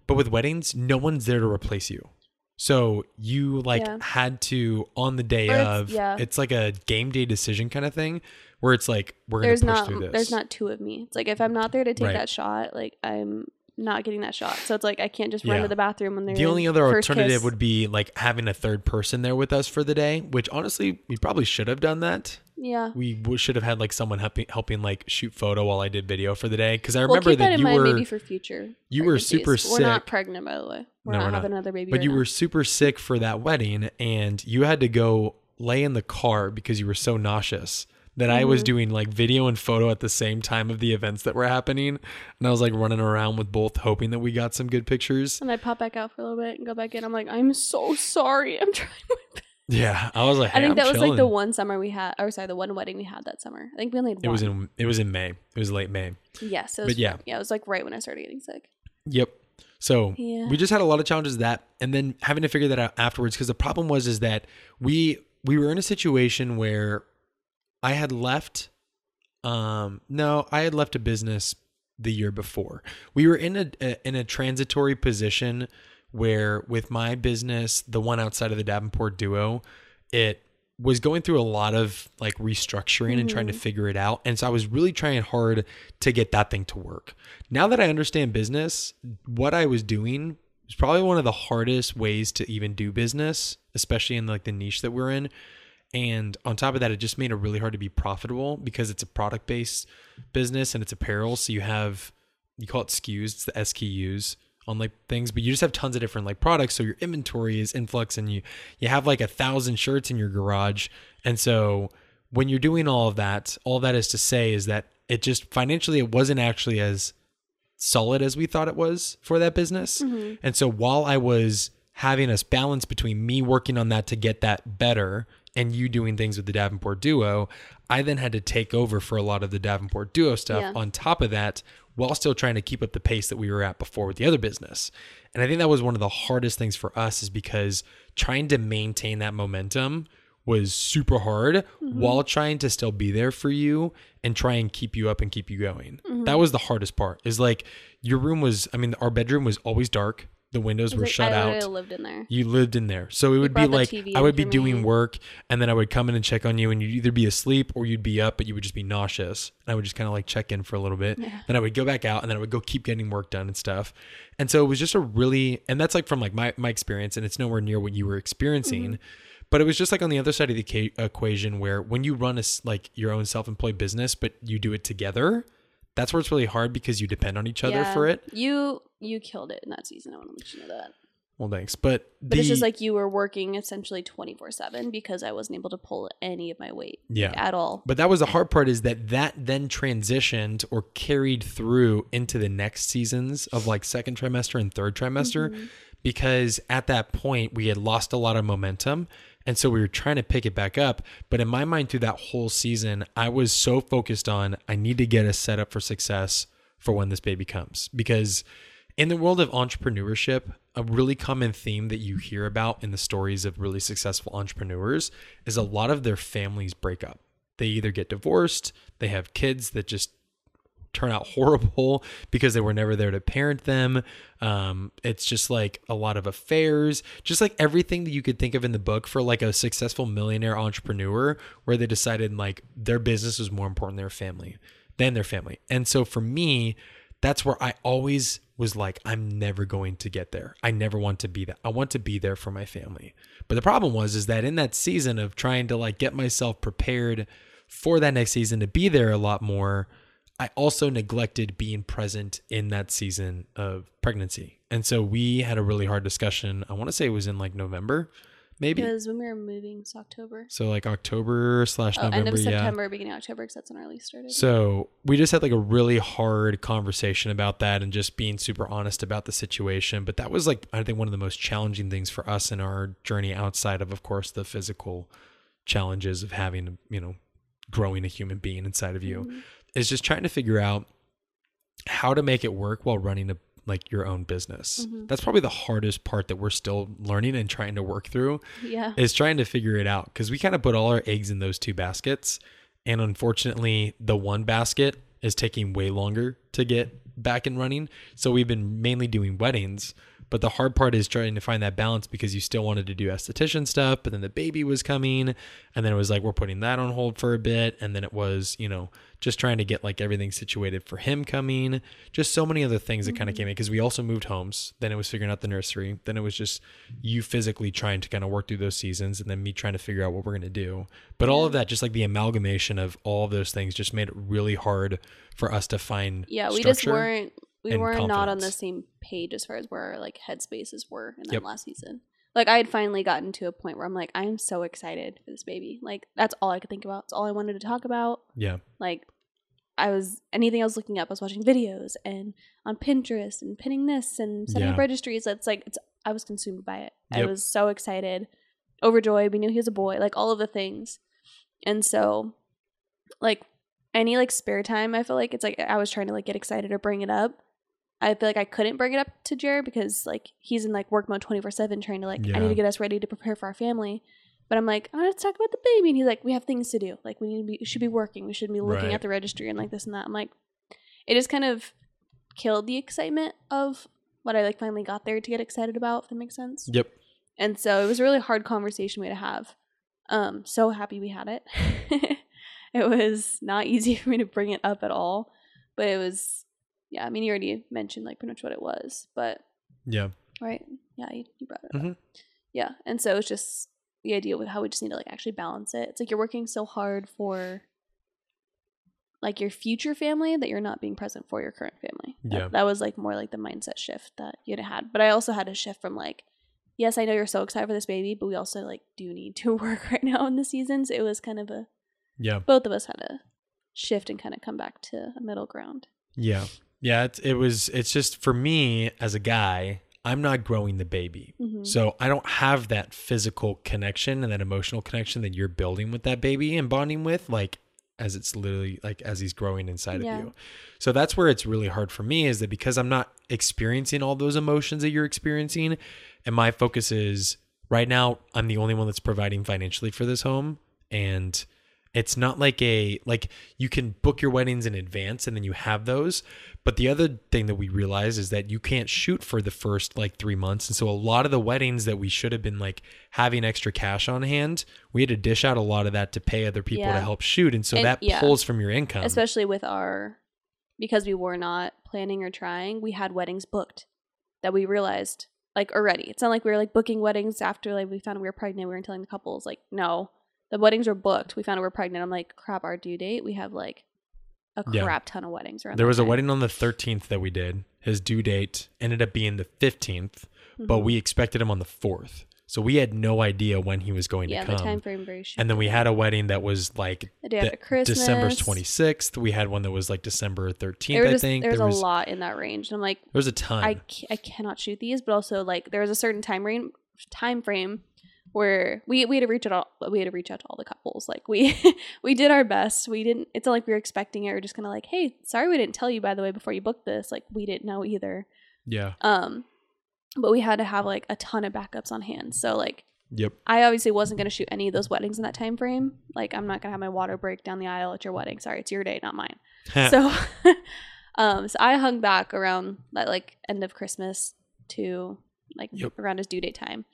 Speaker 1: But with weddings, no one's there to replace you. So you like
Speaker 2: Yeah.
Speaker 1: had to on the day
Speaker 2: it's-
Speaker 1: of.
Speaker 2: yeah.
Speaker 1: It's like a game day decision kind of thing, where it's like we're gonna
Speaker 2: There's
Speaker 1: push
Speaker 2: not.
Speaker 1: through this.
Speaker 2: There's not two of me. It's like if I'm not there to take
Speaker 1: Right.
Speaker 2: that shot, like I'm not getting that shot. So it's like I can't just run
Speaker 1: Yeah.
Speaker 2: to the bathroom when they're
Speaker 1: The only other
Speaker 2: first
Speaker 1: alternative
Speaker 2: kiss.
Speaker 1: would be like having a third person there with us for the day, which honestly, we probably should have done that.
Speaker 2: yeah.
Speaker 1: We w- should have had like someone helping helping like shoot photo while I did video for the day because I
Speaker 2: Well,
Speaker 1: remember
Speaker 2: keep that,
Speaker 1: that
Speaker 2: in
Speaker 1: you
Speaker 2: mind
Speaker 1: were
Speaker 2: maybe for future.
Speaker 1: you were super
Speaker 2: pregnancies. We're not
Speaker 1: sick.
Speaker 2: pregnant, by the way. We're
Speaker 1: No,
Speaker 2: not
Speaker 1: we're not.
Speaker 2: having another baby.
Speaker 1: but
Speaker 2: right
Speaker 1: you
Speaker 2: now.
Speaker 1: were super sick for that wedding and you had to go lay in the car because you were so nauseous that I was
Speaker 2: Mhm.
Speaker 1: doing like video and photo at the same time of the events that were happening and I was like running around with both hoping that we got some good pictures.
Speaker 2: And I pop back out for a little bit and go back in. I'm like, I'm so sorry. I'm (laughs) trying my best.
Speaker 1: Yeah, I was like,
Speaker 2: I think
Speaker 1: I'm
Speaker 2: that was like the one summer we had, or sorry, the one wedding we had that summer. I think we only had
Speaker 1: It was in it was in May. It was late May.
Speaker 2: yes, was,
Speaker 1: but yeah.
Speaker 2: yeah, it was like right when I started getting sick.
Speaker 1: Yep. So
Speaker 2: Yeah.
Speaker 1: we just had a lot of challenges that, and then having to figure that out afterwards. Because the problem was is that we we were in a situation where I had left. Um, no, I had left a business the year before. We were in a, a in a transitory position where with my business, the one outside of the Davenport duo, it was going through a lot of like restructuring and trying to figure it out. And so I was really trying hard to get that thing to work. Now that I understand business, what I was doing was probably one of the hardest ways to even do business, especially in like the niche that we're in. And on top of that, it just made it really hard to be profitable because it's a product based business and it's apparel. So you have, you call it SKUs, it's the SKUs on like things, but you just have tons of different like products. So your inventory is influx and you, you have like a thousand shirts in your garage. And so when you're doing all of that, all that is to say is that it just financially, it wasn't actually as solid as we thought it was for that business. Mm-hmm. And so while I was having us balance between me working on that to get that better and you doing things with the Davenport duo, I then had to take over for a lot of the Davenport duo stuff
Speaker 2: Yeah.
Speaker 1: on top of that while still trying to keep up the pace that we were at before with the other business. And I think that was one of the hardest things for us is because trying to maintain that momentum was super hard mm-hmm. while trying to still be there for you and try and keep you up and keep you going. Mm-hmm. That was the hardest part. Is like your room was I mean our bedroom was always dark. The windows were
Speaker 2: was
Speaker 1: shut
Speaker 2: I
Speaker 1: out
Speaker 2: lived in there.
Speaker 1: you lived in there. So it would be like I would be doing
Speaker 2: me.
Speaker 1: work and then I would come in and check on you and you'd either be asleep or you'd be up, but you would just be nauseous. And I would just kind of like check in for a little bit.
Speaker 2: Yeah.
Speaker 1: Then I would go back out and then I would go keep getting work done and stuff. And so it was just a really and that's like from like my my experience and it's nowhere near what you were experiencing.
Speaker 2: Mm-hmm.
Speaker 1: But it was just like on the other side of the equation where when you run a like your own self-employed business but you do it together, that's where it's really hard because you depend on each other
Speaker 2: Yeah.
Speaker 1: for it.
Speaker 2: You you killed it in that season. I want to let you know that.
Speaker 1: Well, thanks. But
Speaker 2: But it's just like you were working essentially 24 7 because I wasn't able to pull any of my weight
Speaker 1: Yeah.
Speaker 2: at all.
Speaker 1: But that was the hard part is that that then transitioned or carried through into the next seasons of like second trimester and third trimester
Speaker 2: Mm-hmm.
Speaker 1: because at that point we had lost a lot of momentum and so we were trying to pick it back up but in my mind through that whole season I was so focused on I need to get us set up for success for when this baby comes because in the world of entrepreneurship, a really common theme that you hear about in the stories of really successful entrepreneurs is a lot of their families break up. They either get divorced, they have kids that just turn out (laughs) horrible because they were never there to parent them. Um, it's just like a lot of affairs, just like everything that you could think of in the book for like a successful millionaire entrepreneur where they decided like their business was more important than their family than their family. And so for me, that's where I always was like, I'm never going to get there. I never want to be that. I want to be there for my family. But the problem was, is that in that season of trying to like get myself prepared for that next season to be there a lot more, I also neglected being present in that season of pregnancy. And so we had a really hard discussion. I want to say it was in like November, maybe.
Speaker 2: Because when we were moving, it's October.
Speaker 1: So like October slash
Speaker 2: Oh,
Speaker 1: November,
Speaker 2: end of
Speaker 1: yeah.
Speaker 2: September, beginning of October, because that's when our lease started.
Speaker 1: So we just had like a really hard conversation about that and just being super honest about the situation. But that was like, I think, one of the most challenging things for us in our journey outside of, of course, the physical challenges of having, you know, growing a human being inside of you
Speaker 2: Mhm.
Speaker 1: Is just trying to figure out how to make it work while running a like your own business.
Speaker 2: Mhm.
Speaker 1: That's probably the hardest part that we're still learning and trying to work through
Speaker 2: yeah.
Speaker 1: is trying to figure it out because we kind of put all our eggs in those two baskets. And unfortunately, the one basket is taking way longer to get back and running. So we've been mainly doing weddings, But the hard part is trying to find that balance because you still wanted to do esthetician stuff, but then the baby was coming, and then it was like we're putting that on hold for a bit, and then it was you know just trying to get like everything situated for him coming. Just so many other things that kind of mm-hmm. came in because we also moved homes. Then it was figuring out the nursery. Then it was just you physically trying to kind of work through those seasons, and then me trying to figure out what we're gonna do. But all of that, just like the amalgamation of all of those things, just made it really hard for us to find.
Speaker 2: Yeah, we just weren't we weren't not on the same page as far as where our like headspaces were in that
Speaker 1: Yep.
Speaker 2: last season. Like I had finally gotten to a point where I'm like, I am so excited for this baby. Like that's all I could think about. It's all I wanted to talk about.
Speaker 1: Yeah,
Speaker 2: Like I was anything I was looking up, I was watching videos and on Pinterest and pinning this and setting up registries. It's like it's I was consumed by it. I was so excited, overjoyed. We knew he was a boy, like all of the things. And so like any like spare time, I feel like it's like I was trying to like get excited or bring it up. I feel like I couldn't bring it up to Jared because like he's in like work mode twenty four seven, trying to like I need to get us ready to prepare for our family. But I'm like, oh, let's talk about the baby, and he's like, we have things to do. Like we need to be, should be working. We should be looking
Speaker 1: Right.
Speaker 2: at the registry and like this and that. I'm like, it just kind of killed the excitement of what I like finally got there to get excited about. If that makes sense.
Speaker 1: yep,
Speaker 2: And so it was a really hard conversation we had to have. Um, so happy we had it. (laughs) it was not easy (laughs) for me to bring it up at all, but it was, yeah. I mean, you already mentioned like pretty much what it was, but
Speaker 1: yeah,
Speaker 2: right, yeah, you, you brought it
Speaker 1: Mhm.
Speaker 2: up. Yeah, and so it's just the idea with how we just need to like actually balance it. It's like you're working so hard for like your future family that you're not being present for your current family.
Speaker 1: Yeah.
Speaker 2: that was like more like the mindset shift that you'd had. But I also had a shift from like, yes, I know you're so excited for this baby, but we also like do need to (laughs) work right now in the seasons. It was kind of a
Speaker 1: yeah.
Speaker 2: both of us had a shift and kind of come back to a middle ground.
Speaker 1: Yeah. Yeah, it's, it was it's just for me as a guy, I'm not growing the baby.
Speaker 2: Mhm.
Speaker 1: So I don't have that physical connection and that emotional connection that you're building with that baby and bonding with like as it's literally like as he's growing inside
Speaker 2: Yeah.
Speaker 1: of you. So that's where it's really hard for me is that because I'm not experiencing all those emotions that you're experiencing and my focus is right now I'm the only one that's providing financially for this home and it's not like a like you can book your weddings in advance and then you have those but the other thing that we realize is that you can't shoot for the first like 3 months and so a lot of the weddings that we should have been like having extra cash on hand we had to dish out a lot of that to pay other people to help shoot and so
Speaker 2: And-
Speaker 1: that
Speaker 2: yeah.
Speaker 1: pulls from your income.
Speaker 2: Especially with our because we were not planning or trying we had weddings booked that we realized like already. It's not like we were like booking weddings after like we found we were pregnant we weren't telling the couples like no the weddings were booked we found out we we're pregnant i'm like crap our due date we have like a
Speaker 1: Yeah.
Speaker 2: crap ton of weddings around
Speaker 1: there was a wedding on the 13th that we did his due date ended up being the 15th but
Speaker 2: Mhm.
Speaker 1: we expected him on the 4th so we had no idea when he was going
Speaker 2: yeah
Speaker 1: to
Speaker 2: the
Speaker 1: come
Speaker 2: time frame very short
Speaker 1: and then we had a wedding that was like
Speaker 2: the day
Speaker 1: the-
Speaker 2: after christmas
Speaker 1: December 26th. We had one that was like December 13th,
Speaker 2: there
Speaker 1: I
Speaker 2: just,
Speaker 1: think.
Speaker 2: there's
Speaker 1: there
Speaker 2: a
Speaker 1: was
Speaker 2: lot in that range and i'm like
Speaker 1: there was a ton.
Speaker 2: I, I cannot shoot these, but also like there was a certain time frame time frame where we we had to reach out all, we had to reach out to all the couples. Like we (laughs) we did our best. We didn't. It's not like we were expecting it. We're just kind of like, hey, sorry we didn't tell you by the way before you booked this. Like we didn't know either.
Speaker 1: yeah.
Speaker 2: Um, but we had to have like a ton of backups on hand. So like
Speaker 1: Yep.
Speaker 2: I obviously wasn't going to shoot any of those weddings in that time frame. Like I'm not going to have my water break down the aisle at your wedding. Sorry, it's your day, not mine (laughs) so (laughs) um so i hung back around that like end of christmas to like
Speaker 1: Yep.
Speaker 2: around his due date time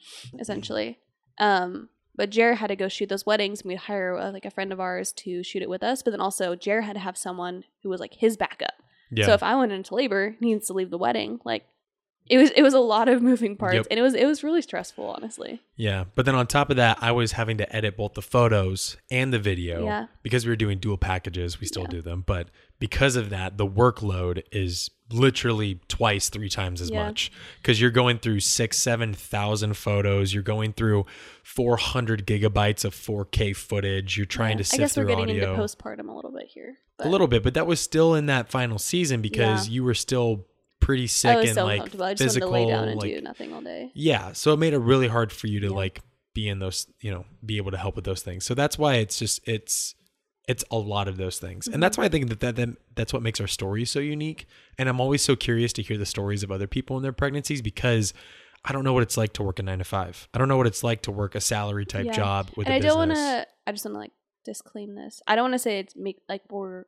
Speaker 2: essentially um but Jared had to go shoot those weddings and we'd hire uh, like a friend of ours to shoot it with us but then also Jared had to have someone who was like his backup
Speaker 1: yeah.
Speaker 2: so if i went into labor he needs to leave the wedding like it was it was a lot of moving parts
Speaker 1: Yep.
Speaker 2: and it was it was really stressful honestly
Speaker 1: yeah. But then on top of that, I was having to edit both the photos and the video
Speaker 2: Yeah.
Speaker 1: because we were doing dual packages. We still
Speaker 2: Yeah.
Speaker 1: do them, but because of that, the workload is literally twice, three times as
Speaker 2: Yeah.
Speaker 1: much because you're going through six, seven thousand photos. You're going through 400 gigabytes of 4K footage. You're trying to sift
Speaker 2: i guess we're
Speaker 1: through
Speaker 2: getting
Speaker 1: audio.
Speaker 2: into postpartum a little bit here
Speaker 1: a little bit, but that was still in that final season because you were still pretty sick and
Speaker 2: so
Speaker 1: like
Speaker 2: uncomfortable i just
Speaker 1: physical.
Speaker 2: to lay down and
Speaker 1: like,
Speaker 2: do nothing all day
Speaker 1: yeah, so it made it really hard for you to
Speaker 2: Yeah.
Speaker 1: like be in those, you know, be able to help with those things. So that's why it's just it's it's a lot of those things, and
Speaker 2: Mm-hmm.
Speaker 1: that's why I think that, that that that's what makes our story so unique. And I'm always so curious to hear the stories of other people in their pregnancies because. I don't know what it's like to work a nine to five. I don't know what it's like to work a salary type
Speaker 2: Yeah.
Speaker 1: job with
Speaker 2: and
Speaker 1: a
Speaker 2: I don't want to. I just want to like disclaim this. I don't want to say it's make like we're.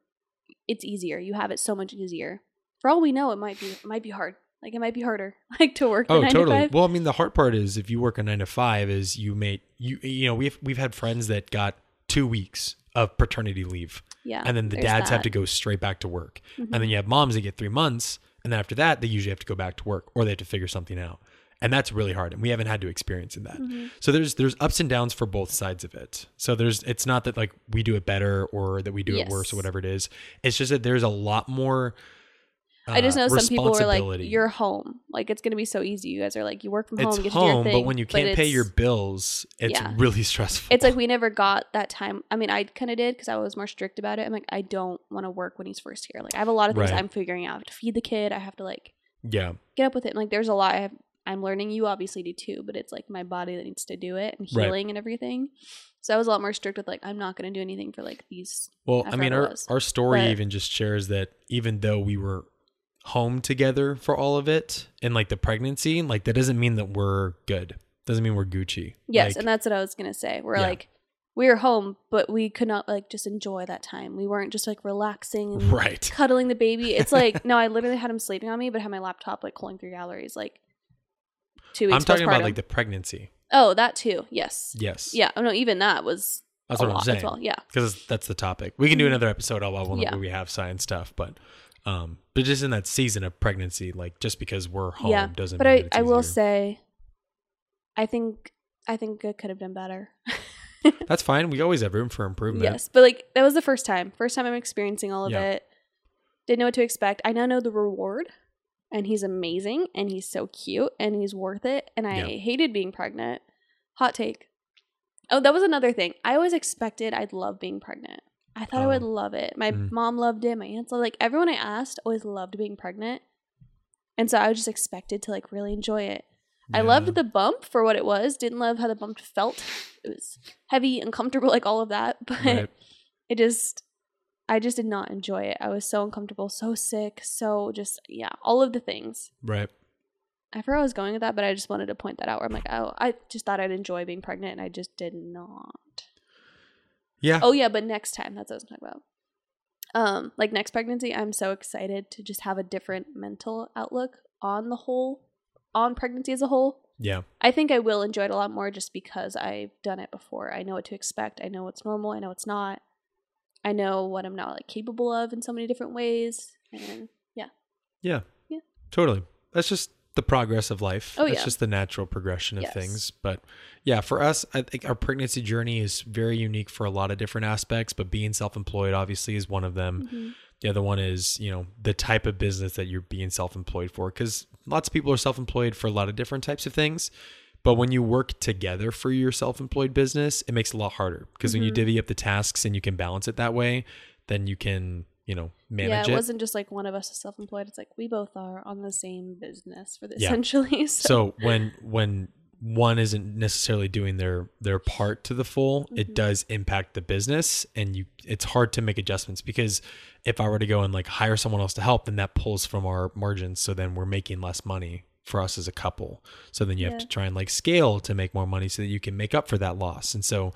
Speaker 2: It's easier. You have it so much easier. For all we know, it might be it might be hard. Like it might be harder, (laughs) like to work.
Speaker 1: Oh,
Speaker 2: nine
Speaker 1: totally.
Speaker 2: To five.
Speaker 1: Well, I mean, the hard part is if you work a nine to five, is you made you you know we've we've had friends that got two weeks of paternity leave,
Speaker 2: yeah.
Speaker 1: and then the dads have to go straight back to work,
Speaker 2: Mhm.
Speaker 1: and then you have moms that get three months, and then after that they usually have to go back to work or they have to figure something out, and that's really hard, and we haven't had to experience in that.
Speaker 2: Mhm.
Speaker 1: So there's there's ups and downs for both sides of it. So there's it's not that like we do it better or that we do it worse or whatever it is. It's just that there's a lot more.
Speaker 2: I just
Speaker 1: uh,
Speaker 2: know some people are like. "You're home. Like it's gonna be so easy. You guys are like, you work from home,
Speaker 1: it's
Speaker 2: get to do your
Speaker 1: home,
Speaker 2: thing."
Speaker 1: but when you can't pay your bills, it's
Speaker 2: Yeah.
Speaker 1: really (laughs) stressful.
Speaker 2: it's like we never got that time. I mean, I kind of did because I was more strict about it. I'm like, I don't want to work when he's first here. Like, I have a lot of things
Speaker 1: Right.
Speaker 2: I'm figuring out. I have to feed the kid. I have to like
Speaker 1: yeah,
Speaker 2: get up with it. And, like, there's a lot I have, I'm learning. You obviously do too, but it's like my body that needs to do it and
Speaker 1: Right.
Speaker 2: healing and everything. So I was a lot more strict with like, I'm not going to do anything for like these.
Speaker 1: Well,
Speaker 2: I
Speaker 1: I mean, our
Speaker 2: was.
Speaker 1: our story
Speaker 2: But-
Speaker 1: even just shares that even though we were home together for all of it and like the pregnancy, like that doesn't mean that we're good. Doesn't mean we're Gucci.
Speaker 2: Yes,
Speaker 1: Like,
Speaker 2: and that's what I was gonna say. We're
Speaker 1: Yeah.
Speaker 2: like, we were home, but we could not like just enjoy that time. We weren't just like relaxing and
Speaker 1: right. (laughs)
Speaker 2: cuddling the baby. It's like no, I literally had him sleeping on me, but had my laptop like calling through galleries like two weeks.
Speaker 1: I'm talking about like the pregnancy.
Speaker 2: oh that too. Yes.
Speaker 1: Yes.
Speaker 2: Yeah. Oh no, even that was
Speaker 1: That's what I'm saying.
Speaker 2: as well. Yeah.
Speaker 1: because that's the topic. We can do
Speaker 2: Mhm.
Speaker 1: another episode all about when
Speaker 2: Yeah.
Speaker 1: we have science stuff, but um, but just in that season of pregnancy, like just because we're home
Speaker 2: Yeah,
Speaker 1: doesn't.
Speaker 2: But
Speaker 1: mean
Speaker 2: I I will say, I think I think I could have done better. (laughs)
Speaker 1: that's fine. We always have room for improvement.
Speaker 2: Yes, but like that was the first time. First time I'm experiencing all of
Speaker 1: Yeah.
Speaker 2: it. Didn't know what to expect. I now know the reward, and he's amazing, and he's so cute, and he's worth it. And I
Speaker 1: Yeah.
Speaker 2: hated being pregnant. Hot take. Oh, that was another thing. I always expected I'd love being pregnant. I thought I would
Speaker 1: Oh.
Speaker 2: love it. My
Speaker 1: Mm.
Speaker 2: mom loved it. My aunts loved like everyone I asked always loved being pregnant, and so I was just expected to like really enjoy it. I loved the bump for what it was. Didn't love how the bump felt. It was heavy, uncomfortable, (laughs) like all of that. (laughs) But
Speaker 1: Right.
Speaker 2: it just, I just did not enjoy it. I was so uncomfortable, so sick, so just yeah, all of the things.
Speaker 1: Right.
Speaker 2: I forgot I was going with that, but I just wanted to point that out. Where I'm like, oh, I just thought I'd enjoy being pregnant, and I just did not.
Speaker 1: Yeah.
Speaker 2: Oh yeah, but next time that's what I was talking about. Um, like next pregnancy, I'm so excited to just have a different mental outlook on the whole, on pregnancy as a whole.
Speaker 1: Yeah.
Speaker 2: I think I will enjoy it a lot more just because I've done it before. I know what to expect. I know what's normal. I know what's not. I know what I'm not like capable of in so many different ways. And
Speaker 1: Yeah.
Speaker 2: Yeah. Yeah.
Speaker 1: Totally. That's just the progress of life.
Speaker 2: Oh,
Speaker 1: That's
Speaker 2: yeah.
Speaker 1: just the natural progression of
Speaker 2: Yes.
Speaker 1: things. But yeah, for us, I think our pregnancy journey is very unique for a lot of different aspects, but being self employed obviously is one of them.
Speaker 2: Mhm.
Speaker 1: The other one is, you know, the type of business that you're being self employed for. Because lots of people are self employed for a lot of different types of things. But when you work together for your self employed business, it makes it a lot harder. Because when you
Speaker 2: Mhm.
Speaker 1: divvy up the tasks and you can balance it that way, then you can, you know,
Speaker 2: yeah,
Speaker 1: manage
Speaker 2: it
Speaker 1: it.
Speaker 2: wasn't just like one of us is self-employed. It's like we both are on the same business for the,
Speaker 1: Yeah.
Speaker 2: essentially. (laughs) So,
Speaker 1: so when when one isn't necessarily doing their their part to the full it
Speaker 2: Mhm.
Speaker 1: does impact the business and you it's hard to make adjustments because if i were to go and like hire someone else to help then that pulls from our margins so then we're making less money for us as a couple so then you have to try and like scale to make more money so that you can make up for that loss and so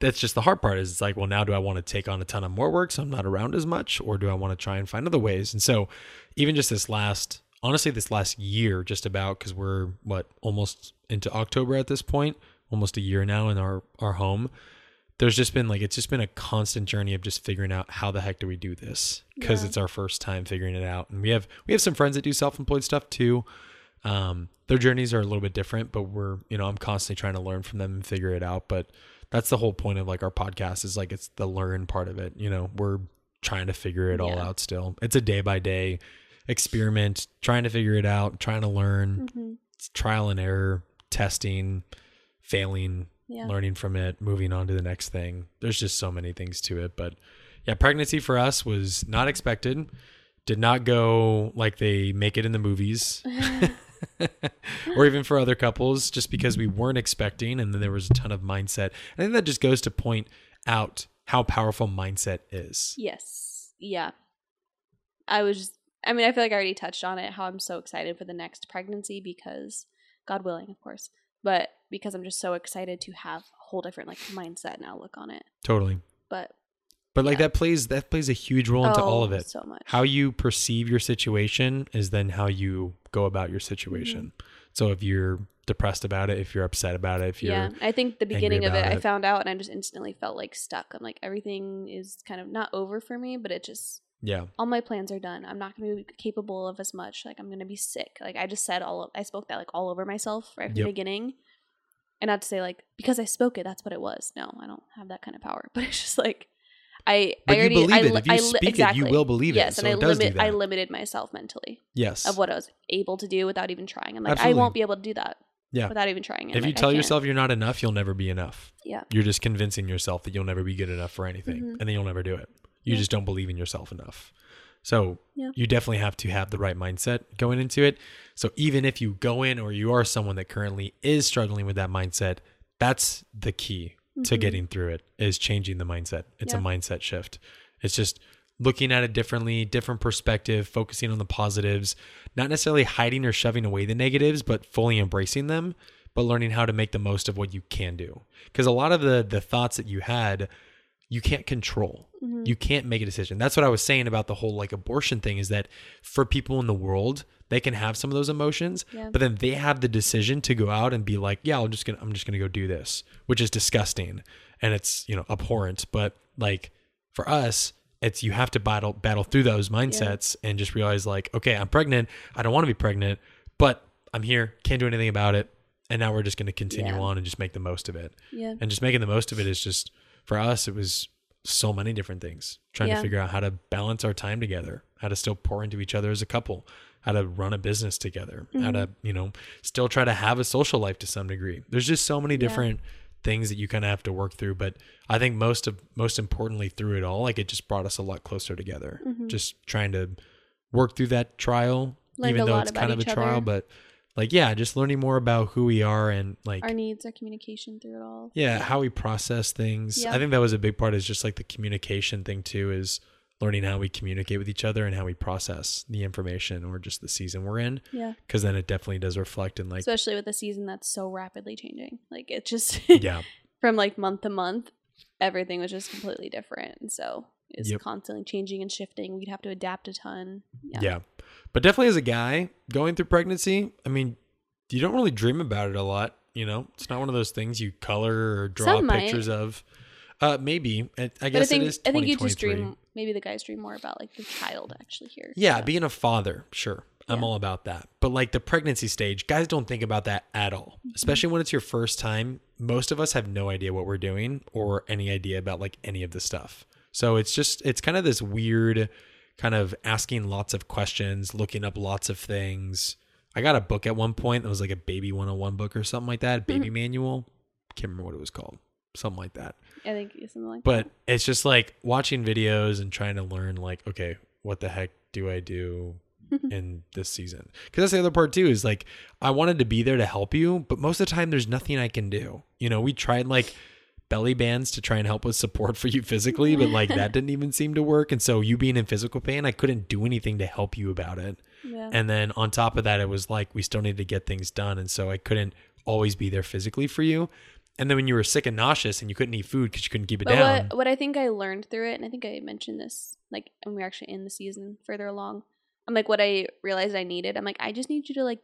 Speaker 1: that's just the hard part is it's like well now do i want to take on a ton of more work so i'm not around as much or do i want to try and find other ways? And so even just this last honestly this last year just about because we're what almost into october at this point almost a year now in our our home there's just been like it's just been a constant journey of just figuring out how the heck do we do this? Because
Speaker 2: Yeah.
Speaker 1: it's our first time figuring it out. And we have we have some friends that do self-employed stuff too. Um their journeys are a little bit different but we're you know i'm constantly trying to learn from them and figure it out but that's the whole point of like our podcast is like it's the learn part of it you know we're trying to figure it all out still it's a day by day experiment trying to figure it out trying to learn
Speaker 2: Mhm.
Speaker 1: it's trial and error testing failing
Speaker 2: yeah,
Speaker 1: learning from it, moving on to the next thing. There's just so many things to it. But yeah, pregnancy for us was not expected. Did not go like they make it in the movies. (laughs) (laughs) (laughs) or even for other couples, just because we weren't expecting and then there was a ton of mindset. I think that just goes to point out how powerful mindset is.
Speaker 2: yes, yeah. I was. Just, I mean, I feel like I already touched on it. How I'm so excited for the next pregnancy because, God willing, of course, but because I'm just so excited to have a whole different like mindset and outlook on it.
Speaker 1: Totally.
Speaker 2: But
Speaker 1: But like
Speaker 2: Yeah.
Speaker 1: that plays that plays a huge role into all of
Speaker 2: Oh,
Speaker 1: it.
Speaker 2: so much.
Speaker 1: How you perceive your situation is then how you go about your situation.
Speaker 2: Mm-hmm.
Speaker 1: So if you're depressed about it, if you're upset about it, if you're
Speaker 2: yeah, I think the beginning of it,
Speaker 1: about
Speaker 2: I found out, and I just instantly felt like stuck. I'm like, everything is kind of not over for me, but it just
Speaker 1: yeah,
Speaker 2: all my plans are done. I'm not going to be capable of as much. Like I'm going to be sick. Like I just said all of, I spoke that like all over myself right from
Speaker 1: Yep.
Speaker 2: the beginning. And not to say like because I spoke it, that's what it was. No, I don't have that kind of power. (laughs) But it's just like I
Speaker 1: but
Speaker 2: I
Speaker 1: you
Speaker 2: already
Speaker 1: believe
Speaker 2: I,
Speaker 1: it. If you
Speaker 2: I
Speaker 1: speak it, you will believe
Speaker 2: yes,
Speaker 1: it. So
Speaker 2: and I limit I limited myself mentally
Speaker 1: yes.
Speaker 2: of what I was able to do without even trying. I'm like
Speaker 1: Absolutely.
Speaker 2: I won't be able to do that.
Speaker 1: Yeah.
Speaker 2: Without even trying. It.
Speaker 1: if
Speaker 2: I'm
Speaker 1: you
Speaker 2: like,
Speaker 1: tell yourself you're not enough, you'll never be enough.
Speaker 2: Yeah.
Speaker 1: You're just convincing yourself that you'll never be good enough for anything,
Speaker 2: Mhm.
Speaker 1: and then you'll never do it. You
Speaker 2: Yeah.
Speaker 1: just don't believe in yourself enough. So
Speaker 2: Yeah.
Speaker 1: you definitely have to have the right mindset going into it. So even if you go in or you are someone that currently is struggling with that mindset, that's the key to
Speaker 2: Mhm.
Speaker 1: getting through it is changing the mindset. It's a mindset shift. It's just looking at it differently, different perspective, focusing on the positives, not necessarily hiding or shoving away the negatives, but fully embracing them, but learning how to make the most of what you can do. Because a lot of the the thoughts that you had, you can't control.
Speaker 2: Mhm.
Speaker 1: You can't make a decision. That's what I was saying about the whole like abortion thing is that for people in the world, they can have some of those emotions,
Speaker 2: Yeah.
Speaker 1: but then they have the decision to go out and be like, yeah, I'm just to I'm just to go do this, which is disgusting and it's, you know, abhorrent, but like for us, it's you have to battle battle through those mindsets and just realize like, okay, I'm pregnant. I don't want to be pregnant, but I'm here, can't do anything about it. And now we're just going to continue
Speaker 2: Yeah.
Speaker 1: on and just make the most of it
Speaker 2: Yeah.
Speaker 1: and just making the most of it is just for us it was so many different things trying
Speaker 2: Yeah.
Speaker 1: to figure out how to balance our time together how to still pour into each other as a couple how to run a business together how to you know still try to have a social life to some degree there's just so many different things that you kind of have to work through but i think most of most importantly through it all like it just brought us a lot closer together
Speaker 2: Mhm.
Speaker 1: just trying to work through that trial even though it's kind of a
Speaker 2: each
Speaker 1: trial
Speaker 2: other.
Speaker 1: but like yeah just learning more about who we are and like
Speaker 2: Our needs, our communication through it all.
Speaker 1: yeah how we process things
Speaker 2: Yeah.
Speaker 1: i think that was a big part is just like the communication thing too is learning how we communicate with each other and how we process the information or just the season we're in
Speaker 2: Yeah.
Speaker 1: because then it definitely does reflect in like
Speaker 2: Especially with a season that's so rapidly changing. Like it just (laughs)
Speaker 1: yeah
Speaker 2: from like month to month, everything was just completely different. And so it's
Speaker 1: Yep.
Speaker 2: constantly changing and shifting. We'd have to adapt a ton.
Speaker 1: yeah.
Speaker 2: Yeah.
Speaker 1: but definitely as a guy going through pregnancy i mean you don't really dream about it a lot you know it's not one of those things you color or draw
Speaker 2: Some might.
Speaker 1: pictures of uh maybe i, I
Speaker 2: But I
Speaker 1: guess
Speaker 2: think
Speaker 1: it is
Speaker 2: I think you just dream maybe the guys dream more about like the child actually here.
Speaker 1: Yeah,
Speaker 2: So,
Speaker 1: being a father, sure. I'm all about that. But like the pregnancy stage, guys don't think about that at all.
Speaker 2: Mm-hmm.
Speaker 1: Especially when it's your first time. Most of us have no idea what we're doing or any idea about like any of the stuff. So it's just it's kind of this weird kind of asking lots of questions, looking up lots of things. I got a book at one point that was like a baby 101 book or something like that, baby manual. Can't remember what it was called. Something like that
Speaker 2: I think something like that.
Speaker 1: but it's just like watching videos and trying to learn like okay what the heck do i do (laughs) in this season because that's the other part too is like i wanted to be there to help you but most of the time there's nothing i can do you know we tried like belly bands to try and help with support for you physically but like that (laughs) didn't even seem to work and so you being in physical pain i couldn't do anything to help you about it.
Speaker 2: Yeah.
Speaker 1: and then on top of that, it was like we still needed to get things done. And so I couldn't always be there physically for you. And then when you were sick and nauseous and you couldn't eat food because you couldn't keep it
Speaker 2: But
Speaker 1: down.
Speaker 2: what what I think I learned through it, and I think I mentioned this like when we were actually in the season further along. I'm like what I realized I needed. I'm like I just need you to like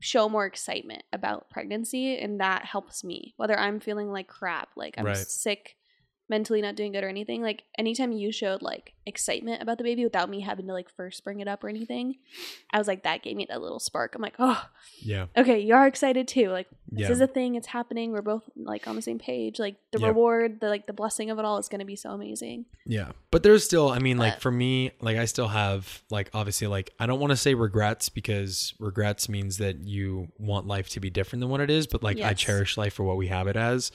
Speaker 2: show more excitement about pregnancy, and that helps me. Whether I'm feeling like crap, like I'm
Speaker 1: Right.
Speaker 2: sick, mentally not doing good or anything. Like anytime you showed like excitement about the baby without me having to like first bring it up or anything, I was like that gave me that little spark. I'm like oh
Speaker 1: yeah.
Speaker 2: okay, you are excited too. Like this
Speaker 1: Yeah.
Speaker 2: is a thing, it's happening. We're both like on the same page. Like the reward, the like the blessing of it all is gonna be so amazing.
Speaker 1: Yeah. But there's still, I mean, like
Speaker 2: But-
Speaker 1: for me, like I still have, like, obviously, like, I don't want to say regrets because regrets means that you want life to be different than what it is. But like, I cherish life for what we have it as.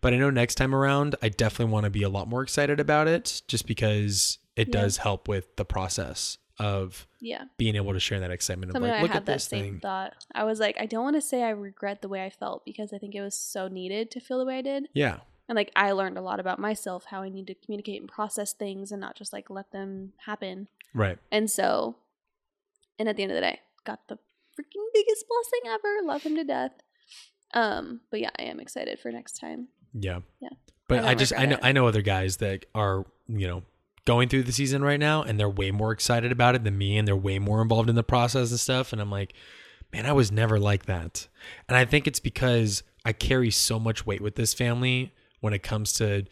Speaker 1: But I know next time around, I definitely want to be a lot more excited about it just because it
Speaker 2: Yeah.
Speaker 1: does help with the process of
Speaker 2: Yeah.
Speaker 1: being able to share that excitement of like,
Speaker 2: I
Speaker 1: look
Speaker 2: had
Speaker 1: at
Speaker 2: that
Speaker 1: this
Speaker 2: same
Speaker 1: thing.
Speaker 2: thought. I was like, I don't want to say I regret the way I felt because I think it was so needed to feel the way I did.
Speaker 1: Yeah.
Speaker 2: And like I learned a lot about myself, how I need to communicate and process things and not just like let them happen.
Speaker 1: Right.
Speaker 2: And so and at the end of the day, got the freaking biggest blessing ever. Love him to death. Um, but yeah, I am excited for next time.
Speaker 1: Yeah.
Speaker 2: Yeah.
Speaker 1: But
Speaker 2: I
Speaker 1: I, just I know
Speaker 2: it.
Speaker 1: I know other guys that are you know, going through the season right now and they're way more excited about it than me and they're way more involved in the process and stuff. And I'm like, man, I was never like that. And I think it's because I carry so much weight with this family when it comes to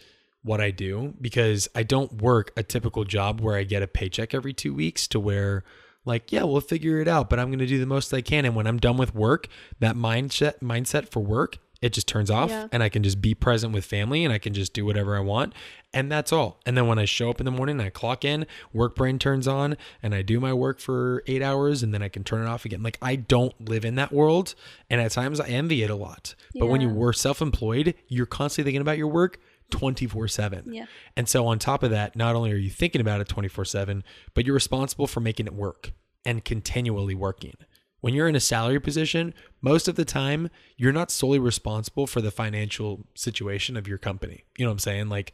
Speaker 1: what I do because I don't work a typical job where I get a paycheck every two weeks to where like, yeah, we'll figure it out, but I'm going to do the most I can. And when I'm done with work, that mindset mindset for work, it just turns off
Speaker 2: Yeah.
Speaker 1: and I can just be present with family and I can just do whatever I want. And that's all. And then when I show up in the morning, I clock in, work brain turns on, and I do my work for eight hours and then I can turn it off again. Like I don't live in that world. And at times I envy it a lot. But when you were self employed, you're constantly thinking about your work 24 7.
Speaker 2: Yeah.
Speaker 1: And so, on top of that, not only are you thinking about it 24 7, but you're responsible for making it work and continually working. When you're in a salary position, most of the time, you're not solely responsible for the financial situation of your company. You know what I'm saying? Like,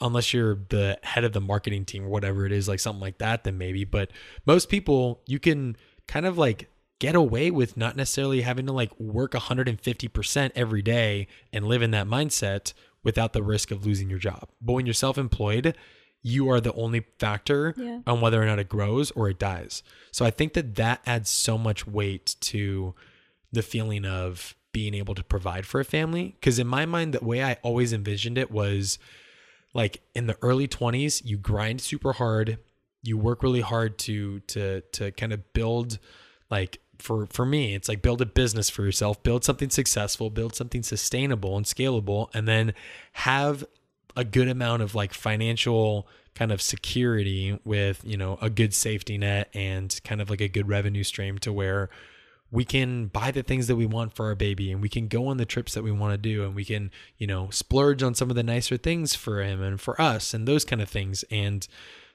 Speaker 1: unless you're the head of the marketing team or whatever it is, like something like that, then maybe. But most people, you can kind of like get away with not necessarily having to like work 150% every day and live in that mindset without the risk of losing your job. But when you're self employed, you are the only factor
Speaker 2: Yeah.
Speaker 1: on whether or not it grows or it dies. So I think that that adds so much weight to the feeling of being able to provide for a family. Because in my mind, the way I always envisioned it was like in the early 20s, you grind super hard, you work really hard to to to kind of build like for for me it's like build a business for yourself build something successful build something sustainable and scalable and then have a good amount of like financial kind of security with you know a good safety net and kind of like a good revenue stream to where we can buy the things that we want for our baby and we can go on the trips that we want to do and we can you know splurge on some of the nicer things for him and for us and those kind of things. And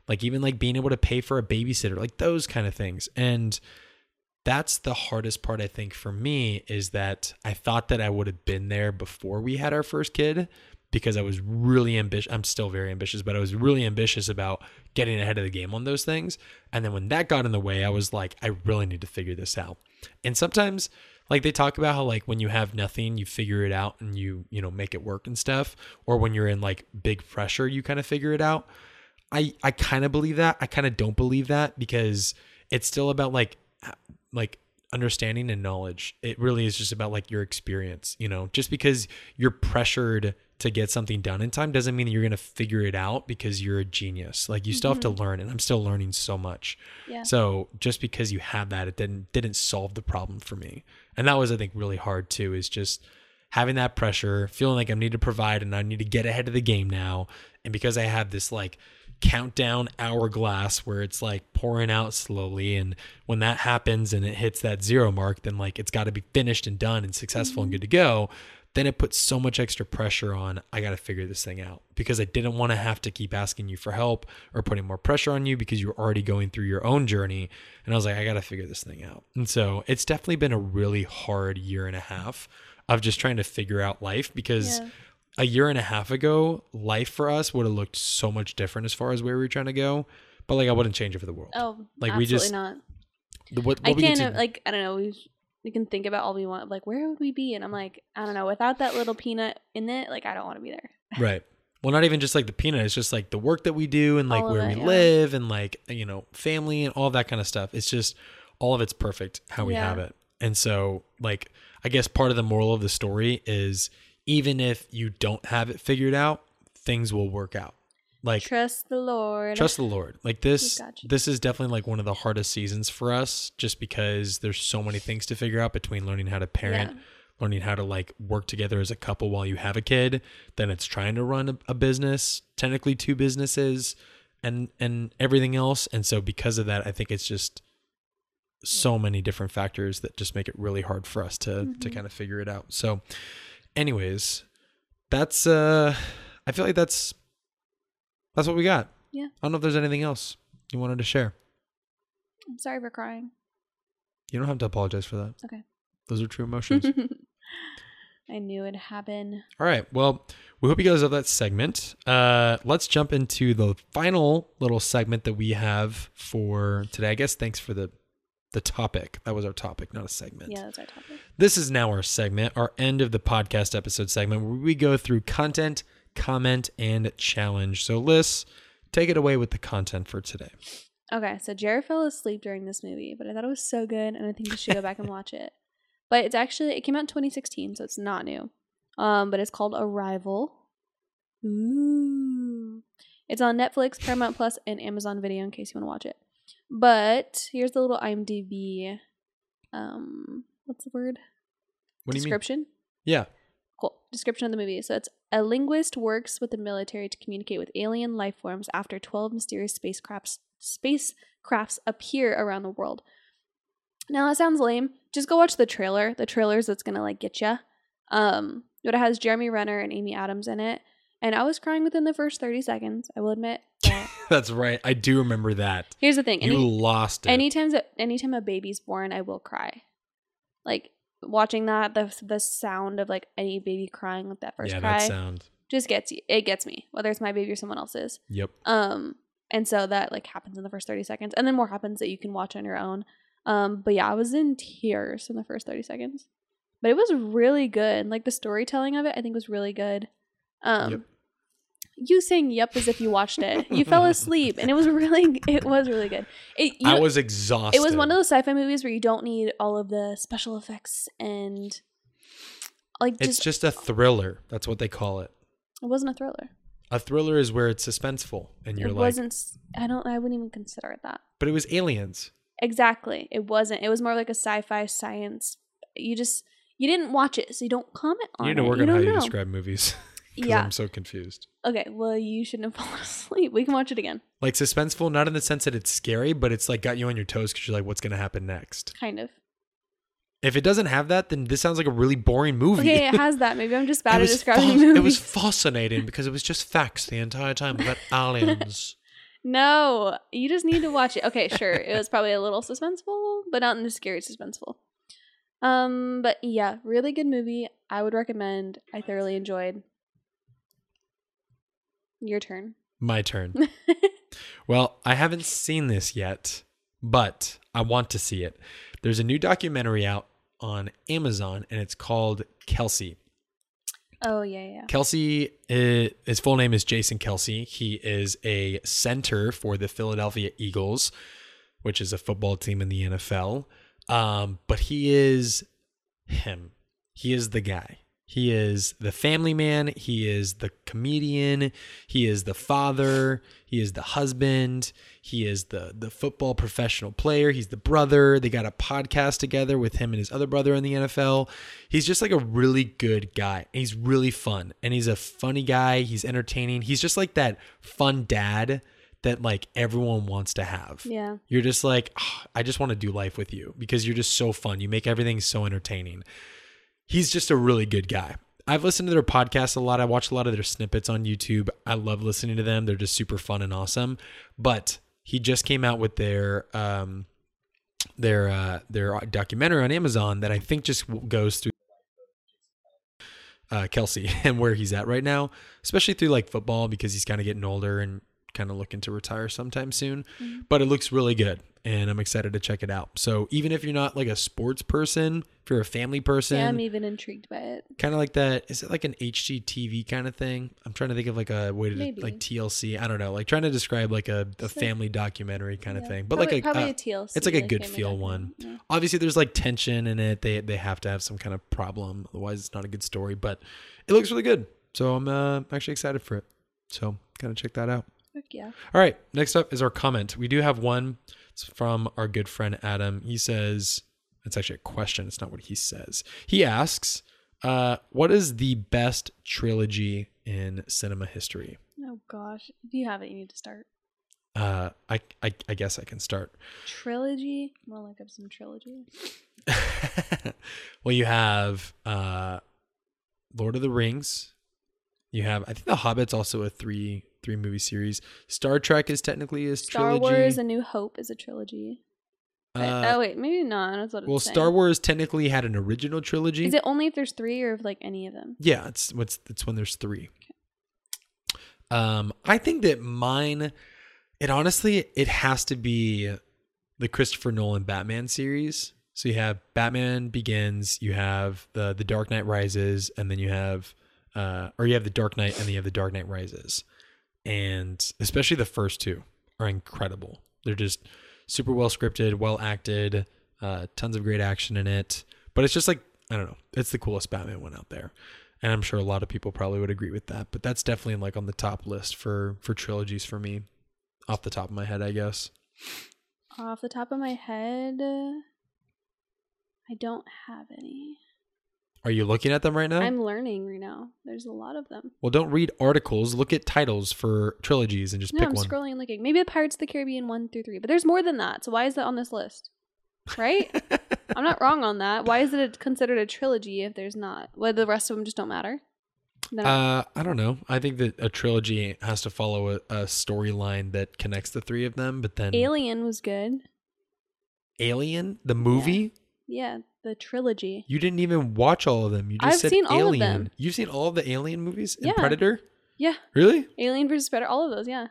Speaker 1: like even like being able to pay for a babysitter like those kind of things. And that's the hardest part I think for me is that I thought that I would have been there before we had our first kid because I was really ambitious. I'm still very ambitious, but I was really ambitious about getting ahead of the game on those things. And then when that got in the way, I was like, I really need to figure this out. And sometimes like they talk about how like when you have nothing, you figure it out and you, you know, make it work and stuff, or when you're in like big pressure, you kind of figure it out. I I kind of believe that. I kind of don't believe that because it's still about like like understanding and knowledge. It really is just about like your experience, you know. Just because you're pressured to get something done in time doesn't mean that you're going to figure it out because you're a genius. Like you still have to mm-hmm. learn and I'm still learning so much.
Speaker 2: Yeah.
Speaker 1: So just because you have that it didn't didn't solve the problem for me. And that was I think really hard too is just having that pressure, feeling like I need to provide and I need to get ahead of the game now. And because I have this like countdown hourglass where it's like pouring out slowly and when that happens and it hits that zero mark then like it's got to be finished and done and successful and mm-hmm. good to go then it puts so much extra pressure on i got to figure this thing out because i didn't want to have to keep asking you for help or putting more pressure on you because you're already going through your own journey and i was like i got to figure this thing out and so it's definitely been a really hard year and a half of just trying to figure out life because
Speaker 2: Yeah.
Speaker 1: a year and a half ago, life for us would have looked so much different as far as where we were trying to go. But like, I wouldn't change it for the world.
Speaker 2: Oh,
Speaker 1: Like, we just-
Speaker 2: not.
Speaker 1: The- what,
Speaker 2: I
Speaker 1: what get
Speaker 2: can't
Speaker 1: to- uh,
Speaker 2: like I don't know. We we can think about all we want. Like where would we be? And I'm like I don't know. Without that little peanut in it, like I don't want to be there. (laughs)
Speaker 1: right. Well, not even just like the peanut. It's just like the work that we do and like
Speaker 2: All
Speaker 1: where
Speaker 2: it,
Speaker 1: we
Speaker 2: yeah.
Speaker 1: live and like you know family and all that kind of stuff. It's just all of it's perfect how we
Speaker 2: Yeah.
Speaker 1: have it. And so, like, I guess part of the moral of the story is even if you don't have it figured out, things will work out. Like
Speaker 2: Trust the Lord.
Speaker 1: trust the lord like this this is definitely like one of the hardest seasons for us just because there's so many things to figure out between learning how to parent
Speaker 2: Yeah.
Speaker 1: learning how to like work together as a couple while you have a kid then it's trying to run a, a business technically two businesses and and everything else and so because of that i think it's just so many different factors that just make it really hard for us to to
Speaker 2: Mhm.
Speaker 1: kind of figure it out so anyways that's uh i feel like that's that's what we got
Speaker 2: Yeah.
Speaker 1: I don't know if there's anything else you wanted to share.
Speaker 2: I'm sorry for crying.
Speaker 1: You don't have to apologize for that.
Speaker 2: Okay.
Speaker 1: Those are true emotions. (laughs)
Speaker 2: I knew it'd happen.
Speaker 1: All right. Well, we hope you guys love that segment. Uh, let's jump into the final little segment that we have for today. I guess thanks for the the topic. That was our topic, not a segment.
Speaker 2: Yeah, that's our topic.
Speaker 1: This is now our segment, our end of the podcast episode segment, where we go through content, comment, and challenge. So, Liz, take it away with the content for today.
Speaker 2: Okay, so Jared fell asleep during this movie, but I thought it was so good, and I think you should go back and watch it. (laughs) But it's actually it came out in 2016, so it's not new. Um, but it's called Arrival. Ooh, it's on Netflix, Paramount Plus, and Amazon Video in case you want to watch it. But here's the little IMDb. Um, what's the word?
Speaker 1: What do you mean?
Speaker 2: Description.
Speaker 1: Yeah.
Speaker 2: Cool. Description of the movie. So it's a linguist works with the military to communicate with alien life forms after 12 mysterious spacecrafts spacecrafts appear around the world. Now that sounds lame. Just go watch the trailer. The trailer's that's gonna like get you. Um, but it has Jeremy Renner and Amy Adams in it, and I was crying within the first 30 seconds. I will admit. That. (laughs)
Speaker 1: That's right. I do remember that.
Speaker 2: Here's the thing.
Speaker 1: You
Speaker 2: Any,
Speaker 1: lost it.
Speaker 2: anytime anytime a baby's born, I will cry. Like watching that, the the sound of like any baby crying with that first
Speaker 1: yeah,
Speaker 2: cry
Speaker 1: that sound.
Speaker 2: just gets you. It gets me, whether it's my baby or someone else's.
Speaker 1: Yep.
Speaker 2: Um, and so that like happens in the first 30 seconds, and then more happens that you can watch on your own. Um, but yeah, I was in tears in the first 30 seconds. But it was really good. Like the storytelling of it, I think was really good. Um
Speaker 1: Yep.
Speaker 2: You saying yep as if you watched it. You fell asleep and it was (laughs) really it was really good. It you,
Speaker 1: I was exhausted.
Speaker 2: it was one of those sci-fi movies where you don't need all of the special effects and like
Speaker 1: It's
Speaker 2: just,
Speaker 1: just a thriller. That's what they call it.
Speaker 2: it wasn't a thriller.
Speaker 1: A thriller is where it's suspenseful, and you're
Speaker 2: it
Speaker 1: like,
Speaker 2: wasn't I don't I wouldn't even consider it that.
Speaker 1: but it was aliens.
Speaker 2: Exactly. It wasn't. It was more like a sci-fi science. You just you didn't watch it, so you don't comment on it.
Speaker 1: You need to work on how
Speaker 2: don't
Speaker 1: you describe movies. (laughs) Because
Speaker 2: Yeah.
Speaker 1: I'm so confused.
Speaker 2: Okay. Well, you shouldn't have (laughs) fallen asleep. We can watch it again.
Speaker 1: Like suspenseful, not in the sense that it's scary, but it's like got you on your toes because you're like, what's going to happen next?
Speaker 2: Kind of.
Speaker 1: If it doesn't have that, then this sounds like a really boring movie.
Speaker 2: Okay, it has (laughs) that. Maybe I'm just bad at describing
Speaker 1: fas-
Speaker 2: movies.
Speaker 1: It was (laughs) fascinating because it was just facts the entire time about aliens.
Speaker 2: No, you just need to watch it. Okay, sure. It was probably a little suspenseful, but not in the scary suspenseful. Um, but yeah, really good movie. I would recommend. I thoroughly enjoyed. Your turn.
Speaker 1: My turn. (laughs) Well, I haven't seen this yet, but I want to see it. There's a new documentary out on Amazon, and it's called Kelce.
Speaker 2: oh yeah, yeah.
Speaker 1: Kelce, uh, his full name is Jason Kelce. He is a center for the Philadelphia Eagles, which is a football team in the NFL. Um, but he is him. He is the guy. He is the family man. He is the comedian. He is the father. He is the husband. He is the the football professional player. He's the brother. They got a podcast together with him and his other brother in the NFL. He's just like a really good guy. He's really fun and he's a funny guy. He's entertaining. He's just like that fun dad that like everyone wants to have.
Speaker 2: Yeah.
Speaker 1: You're just like, "Ah, I just want to do life with you because you're just so fun. You make everything so entertaining. He's just a really good guy. I've listened to their podcast a lot. I watch a lot of their snippets on YouTube. I love listening to them. They're just super fun and awesome. But he just came out with their um their uh their documentary on Amazon that I think just goes through uh Kelce (laughs) and where he's at right now, especially through like football because he's kind of getting older and kind of looking to retire sometime soon.
Speaker 2: Mhm.
Speaker 1: But it looks really good and I'm excited to check it out. So even if you're not like a sports person, if you're a family person,
Speaker 2: Yeah, I'm even intrigued by it.
Speaker 1: kind of like that. Is it like an HGTV kind of thing? I'm trying to think of like a way to
Speaker 2: Maybe.
Speaker 1: like TLC. I don't know, like trying to describe like a, a
Speaker 2: like-
Speaker 1: family documentary kind of thing. But
Speaker 2: probably,
Speaker 1: like a,
Speaker 2: probably
Speaker 1: uh,
Speaker 2: a TLC.
Speaker 1: it's like a good feel one.
Speaker 2: Yeah.
Speaker 1: obviously there's like tension in it. They they have to have some kind of problem, otherwise it's not a good story. But it looks really good, so I'm uh, actually excited for it. So kind of check that out.
Speaker 2: Heck yeah.
Speaker 1: All right, next up is our comment. We do have one. It's from our good friend Adam. He says, it's actually a question. It's not what he says. He asks, uh, what is the best trilogy in cinema history?
Speaker 2: Oh gosh, if you have it, you need to start
Speaker 1: Uh, I, I, I guess I can start.
Speaker 2: trilogy. More like up some trilogy. (laughs)
Speaker 1: well, you have uh, Lord of the Rings. You have, I think, The Hobbit's also a three three movie series. Star Trek is technically a trilogy.
Speaker 2: Star
Speaker 1: trilogy.
Speaker 2: Wars: A New Hope is a trilogy. Uh, oh wait, maybe not. That's what
Speaker 1: Well. Star Wars technically had an original trilogy.
Speaker 2: Is it only if there's three, or if like any of them?
Speaker 1: yeah, it's what's it's when there's three. Um, I think that mine, it honestly, it has to be the Christopher Nolan Batman series. So you have Batman Begins, you have the the Dark Knight Rises, and then you have uh, or you have the Dark Knight and then you have the Dark Knight Rises, and especially the first two are incredible. They're just super well scripted, well acted, uh, tons of great action in it. But it's just like I don't know, it's the coolest Batman one out there, and I'm sure a lot of people probably would agree with that. But that's definitely like on the top list for for trilogies for me, off the top of my head, I guess.
Speaker 2: Off the top of my head, uh, I don't have any.
Speaker 1: Are you looking at them right now?
Speaker 2: I'm learning right now. There's a lot of them.
Speaker 1: well, don't read articles. Look at titles for trilogies and just
Speaker 2: No,
Speaker 1: pick
Speaker 2: I'm
Speaker 1: one.
Speaker 2: scrolling and looking. Maybe the Pirates of the Caribbean one through three, but there's more than that. So why is that on this list? Right? (laughs) I'm not wrong on that. Why is it considered a trilogy if there's not? Well, the rest of them just don't matter? They're
Speaker 1: Uh, I don't know. I think that a trilogy has to follow a, a storyline that connects the three of them. But then
Speaker 2: Alien was good.
Speaker 1: Alien, the movie,
Speaker 2: Yeah, the trilogy.
Speaker 1: you didn't even watch all of them. You just
Speaker 2: I've
Speaker 1: said
Speaker 2: seen all of
Speaker 1: Alien.
Speaker 2: them.
Speaker 1: You've seen all of the Alien movies and
Speaker 2: Yeah.
Speaker 1: Predator.
Speaker 2: Yeah,
Speaker 1: Really
Speaker 2: Alien versus Predator. All of those. Yeah.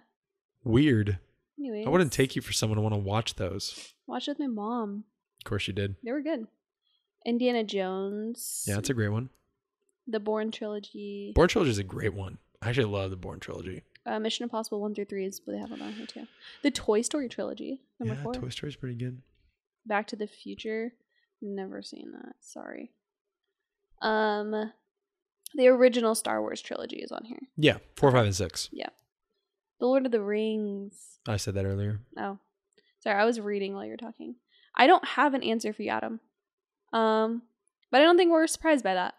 Speaker 1: weird.
Speaker 2: Anyways,
Speaker 1: I wouldn't take you for someone to want to watch those.
Speaker 2: Watch with my mom.
Speaker 1: Of course you did.
Speaker 2: They were good. Indiana Jones.
Speaker 1: Yeah, it's a great one.
Speaker 2: the Bourne trilogy.
Speaker 1: Bourne Trilogy is a great one. I actually love the Bourne Trilogy.
Speaker 2: Uh, Mission Impossible one through three is what they have on here too. The Toy Story trilogy. Number
Speaker 1: yeah,
Speaker 2: four.
Speaker 1: Toy Story's pretty good.
Speaker 2: Back to the Future. Never seen that. Sorry. Um, the original Star Wars trilogy is on here.
Speaker 1: Yeah, four, five, and six.
Speaker 2: Yeah, The Lord of the Rings.
Speaker 1: I said that earlier.
Speaker 2: Oh, sorry. I was reading while you were talking. I don't have an answer for you, Adam. Um, but I don't think we're surprised by that.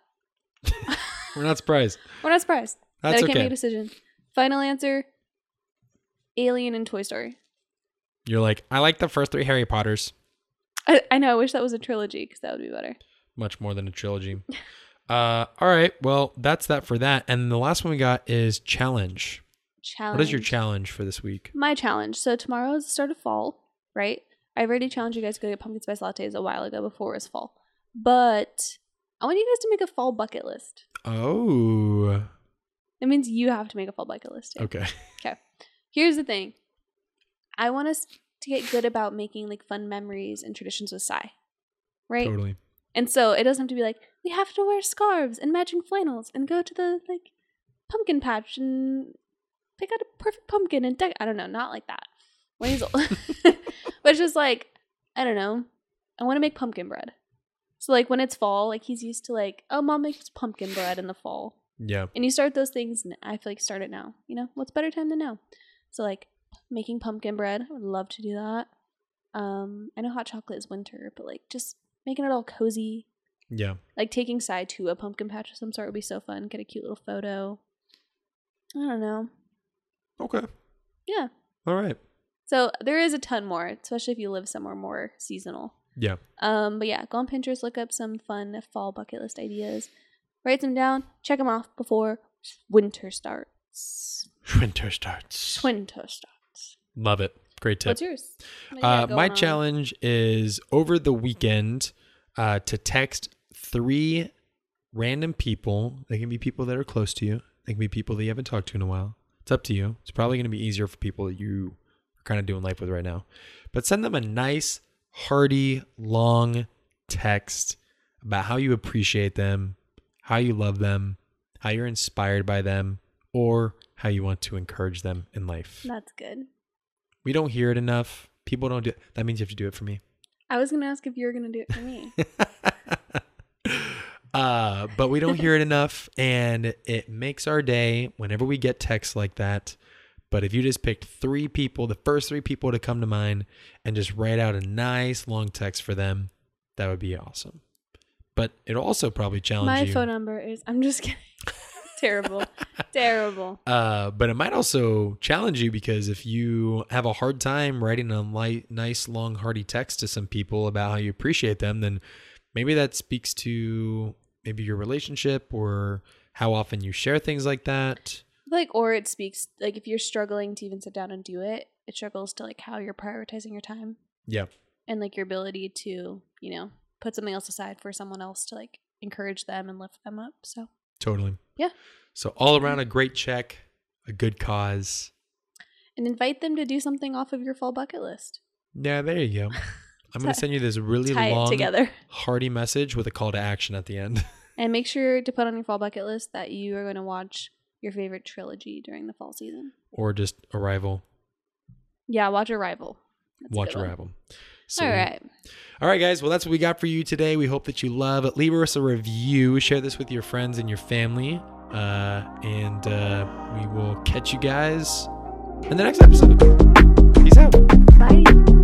Speaker 2: (laughs)
Speaker 1: We're not surprised. (laughs)
Speaker 2: We're not surprised
Speaker 1: That's
Speaker 2: that I can't make a decision. Final answer: Alien and Toy Story.
Speaker 1: You're like, I like the first three Harry Potters
Speaker 2: I, I know. I wish that was a trilogy because that would be better.
Speaker 1: much more than a trilogy. (laughs) uh, all right. Well, that's that for that. And the last one we got is challenge.
Speaker 2: Challenge.
Speaker 1: What is your challenge for this week?
Speaker 2: My challenge. So tomorrow is the start of fall, right? I already challenged you guys to go get pumpkin spice lattes a while ago before it was fall. But I want you guys to make a fall bucket list.
Speaker 1: Oh,
Speaker 2: That means you have to make a fall bucket list too.
Speaker 1: okay.
Speaker 2: Here's the thing. I want us to get good about making like fun memories and traditions with Sai. Right?
Speaker 1: Totally.
Speaker 2: And so it doesn't have to be like, we have to wear scarves and matching flannels and go to the like pumpkin patch and pick out a perfect pumpkin and deck. I don't know, not like that. Weasel. (laughs) but it's just like, I don't know. I want to make pumpkin bread. So like when it's fall, like he's used to like, oh mom makes pumpkin bread in the fall.
Speaker 1: Yeah.
Speaker 2: And you start those things and I feel like start it now. You know, what's better time than now? So like making pumpkin bread, I would love to do that. Um, I know hot chocolate is winter, but like just making it all cozy.
Speaker 1: Yeah.
Speaker 2: Like taking side to a pumpkin patch of some sort would be so fun. Get a cute little photo. I don't know.
Speaker 1: Okay.
Speaker 2: Yeah.
Speaker 1: All right.
Speaker 2: So there is a ton more, especially if you live somewhere more seasonal.
Speaker 1: Yeah.
Speaker 2: Um, but yeah, go on Pinterest, look up some fun fall bucket list ideas, write them down, check them off before winter starts.
Speaker 1: Winter starts.
Speaker 2: Winter starts.
Speaker 1: Love it. Great tip.
Speaker 2: What's yours? What
Speaker 1: Uh, my
Speaker 2: on?
Speaker 1: challenge is over the weekend uh, to text three random people. They can be people that are close to you. They can be people that you haven't talked to in a while. It's up to you. It's probably going to be easier for people that you are kind of doing life with right now. But send them a nice, hearty, long text about how you appreciate them, how you love them, how you're inspired by them, or how you want to encourage them in life.
Speaker 2: That's good.
Speaker 1: We don't hear it enough. People don't do it. That means you have to do it for me.
Speaker 2: I was gonna ask if you were gonna do it for me. (laughs)
Speaker 1: uh, but we don't hear it enough, and it makes our day whenever we get texts like that. But if you just picked three people, the first three people to come to mind, and just write out a nice long text for them, that would be awesome. But it'll also probably challenge
Speaker 2: My
Speaker 1: you.
Speaker 2: phone number is. I'm just kidding. (laughs) Terrible. Terrible. (laughs)
Speaker 1: Uh, but it might also challenge you because if you have a hard time writing a light, nice, long, hearty text to some people about how you appreciate them, then maybe that speaks to maybe your relationship or how often you share things like that.
Speaker 2: Like, or it speaks like if you're struggling to even sit down and do it, it struggles to like how you're prioritizing your time
Speaker 1: Yeah,
Speaker 2: and like your ability to, you know, put something else aside for someone else to like encourage them and lift them up. So
Speaker 1: totally.
Speaker 2: Yeah.
Speaker 1: So all around a great check, a good cause.
Speaker 2: and invite them to do something off of your fall bucket list.
Speaker 1: Yeah, there you go. (laughs) I'm going to send you this really
Speaker 2: Tie
Speaker 1: long,
Speaker 2: together.
Speaker 1: hearty message with a call to action at the end. (laughs)
Speaker 2: And make sure to put on your fall bucket list that you are going to watch your favorite trilogy during the fall season.
Speaker 1: Or just Arrival.
Speaker 2: Yeah, watch Arrival. That's
Speaker 1: Watch
Speaker 2: Arrival. one.
Speaker 1: Arrival.
Speaker 2: All right.
Speaker 1: All right, guys. Well, that's what we got for you today. We hope that you love it. Leave us a review. Share this with your friends and your family. Uh, and uh, we will catch you guys in the next episode. Peace out.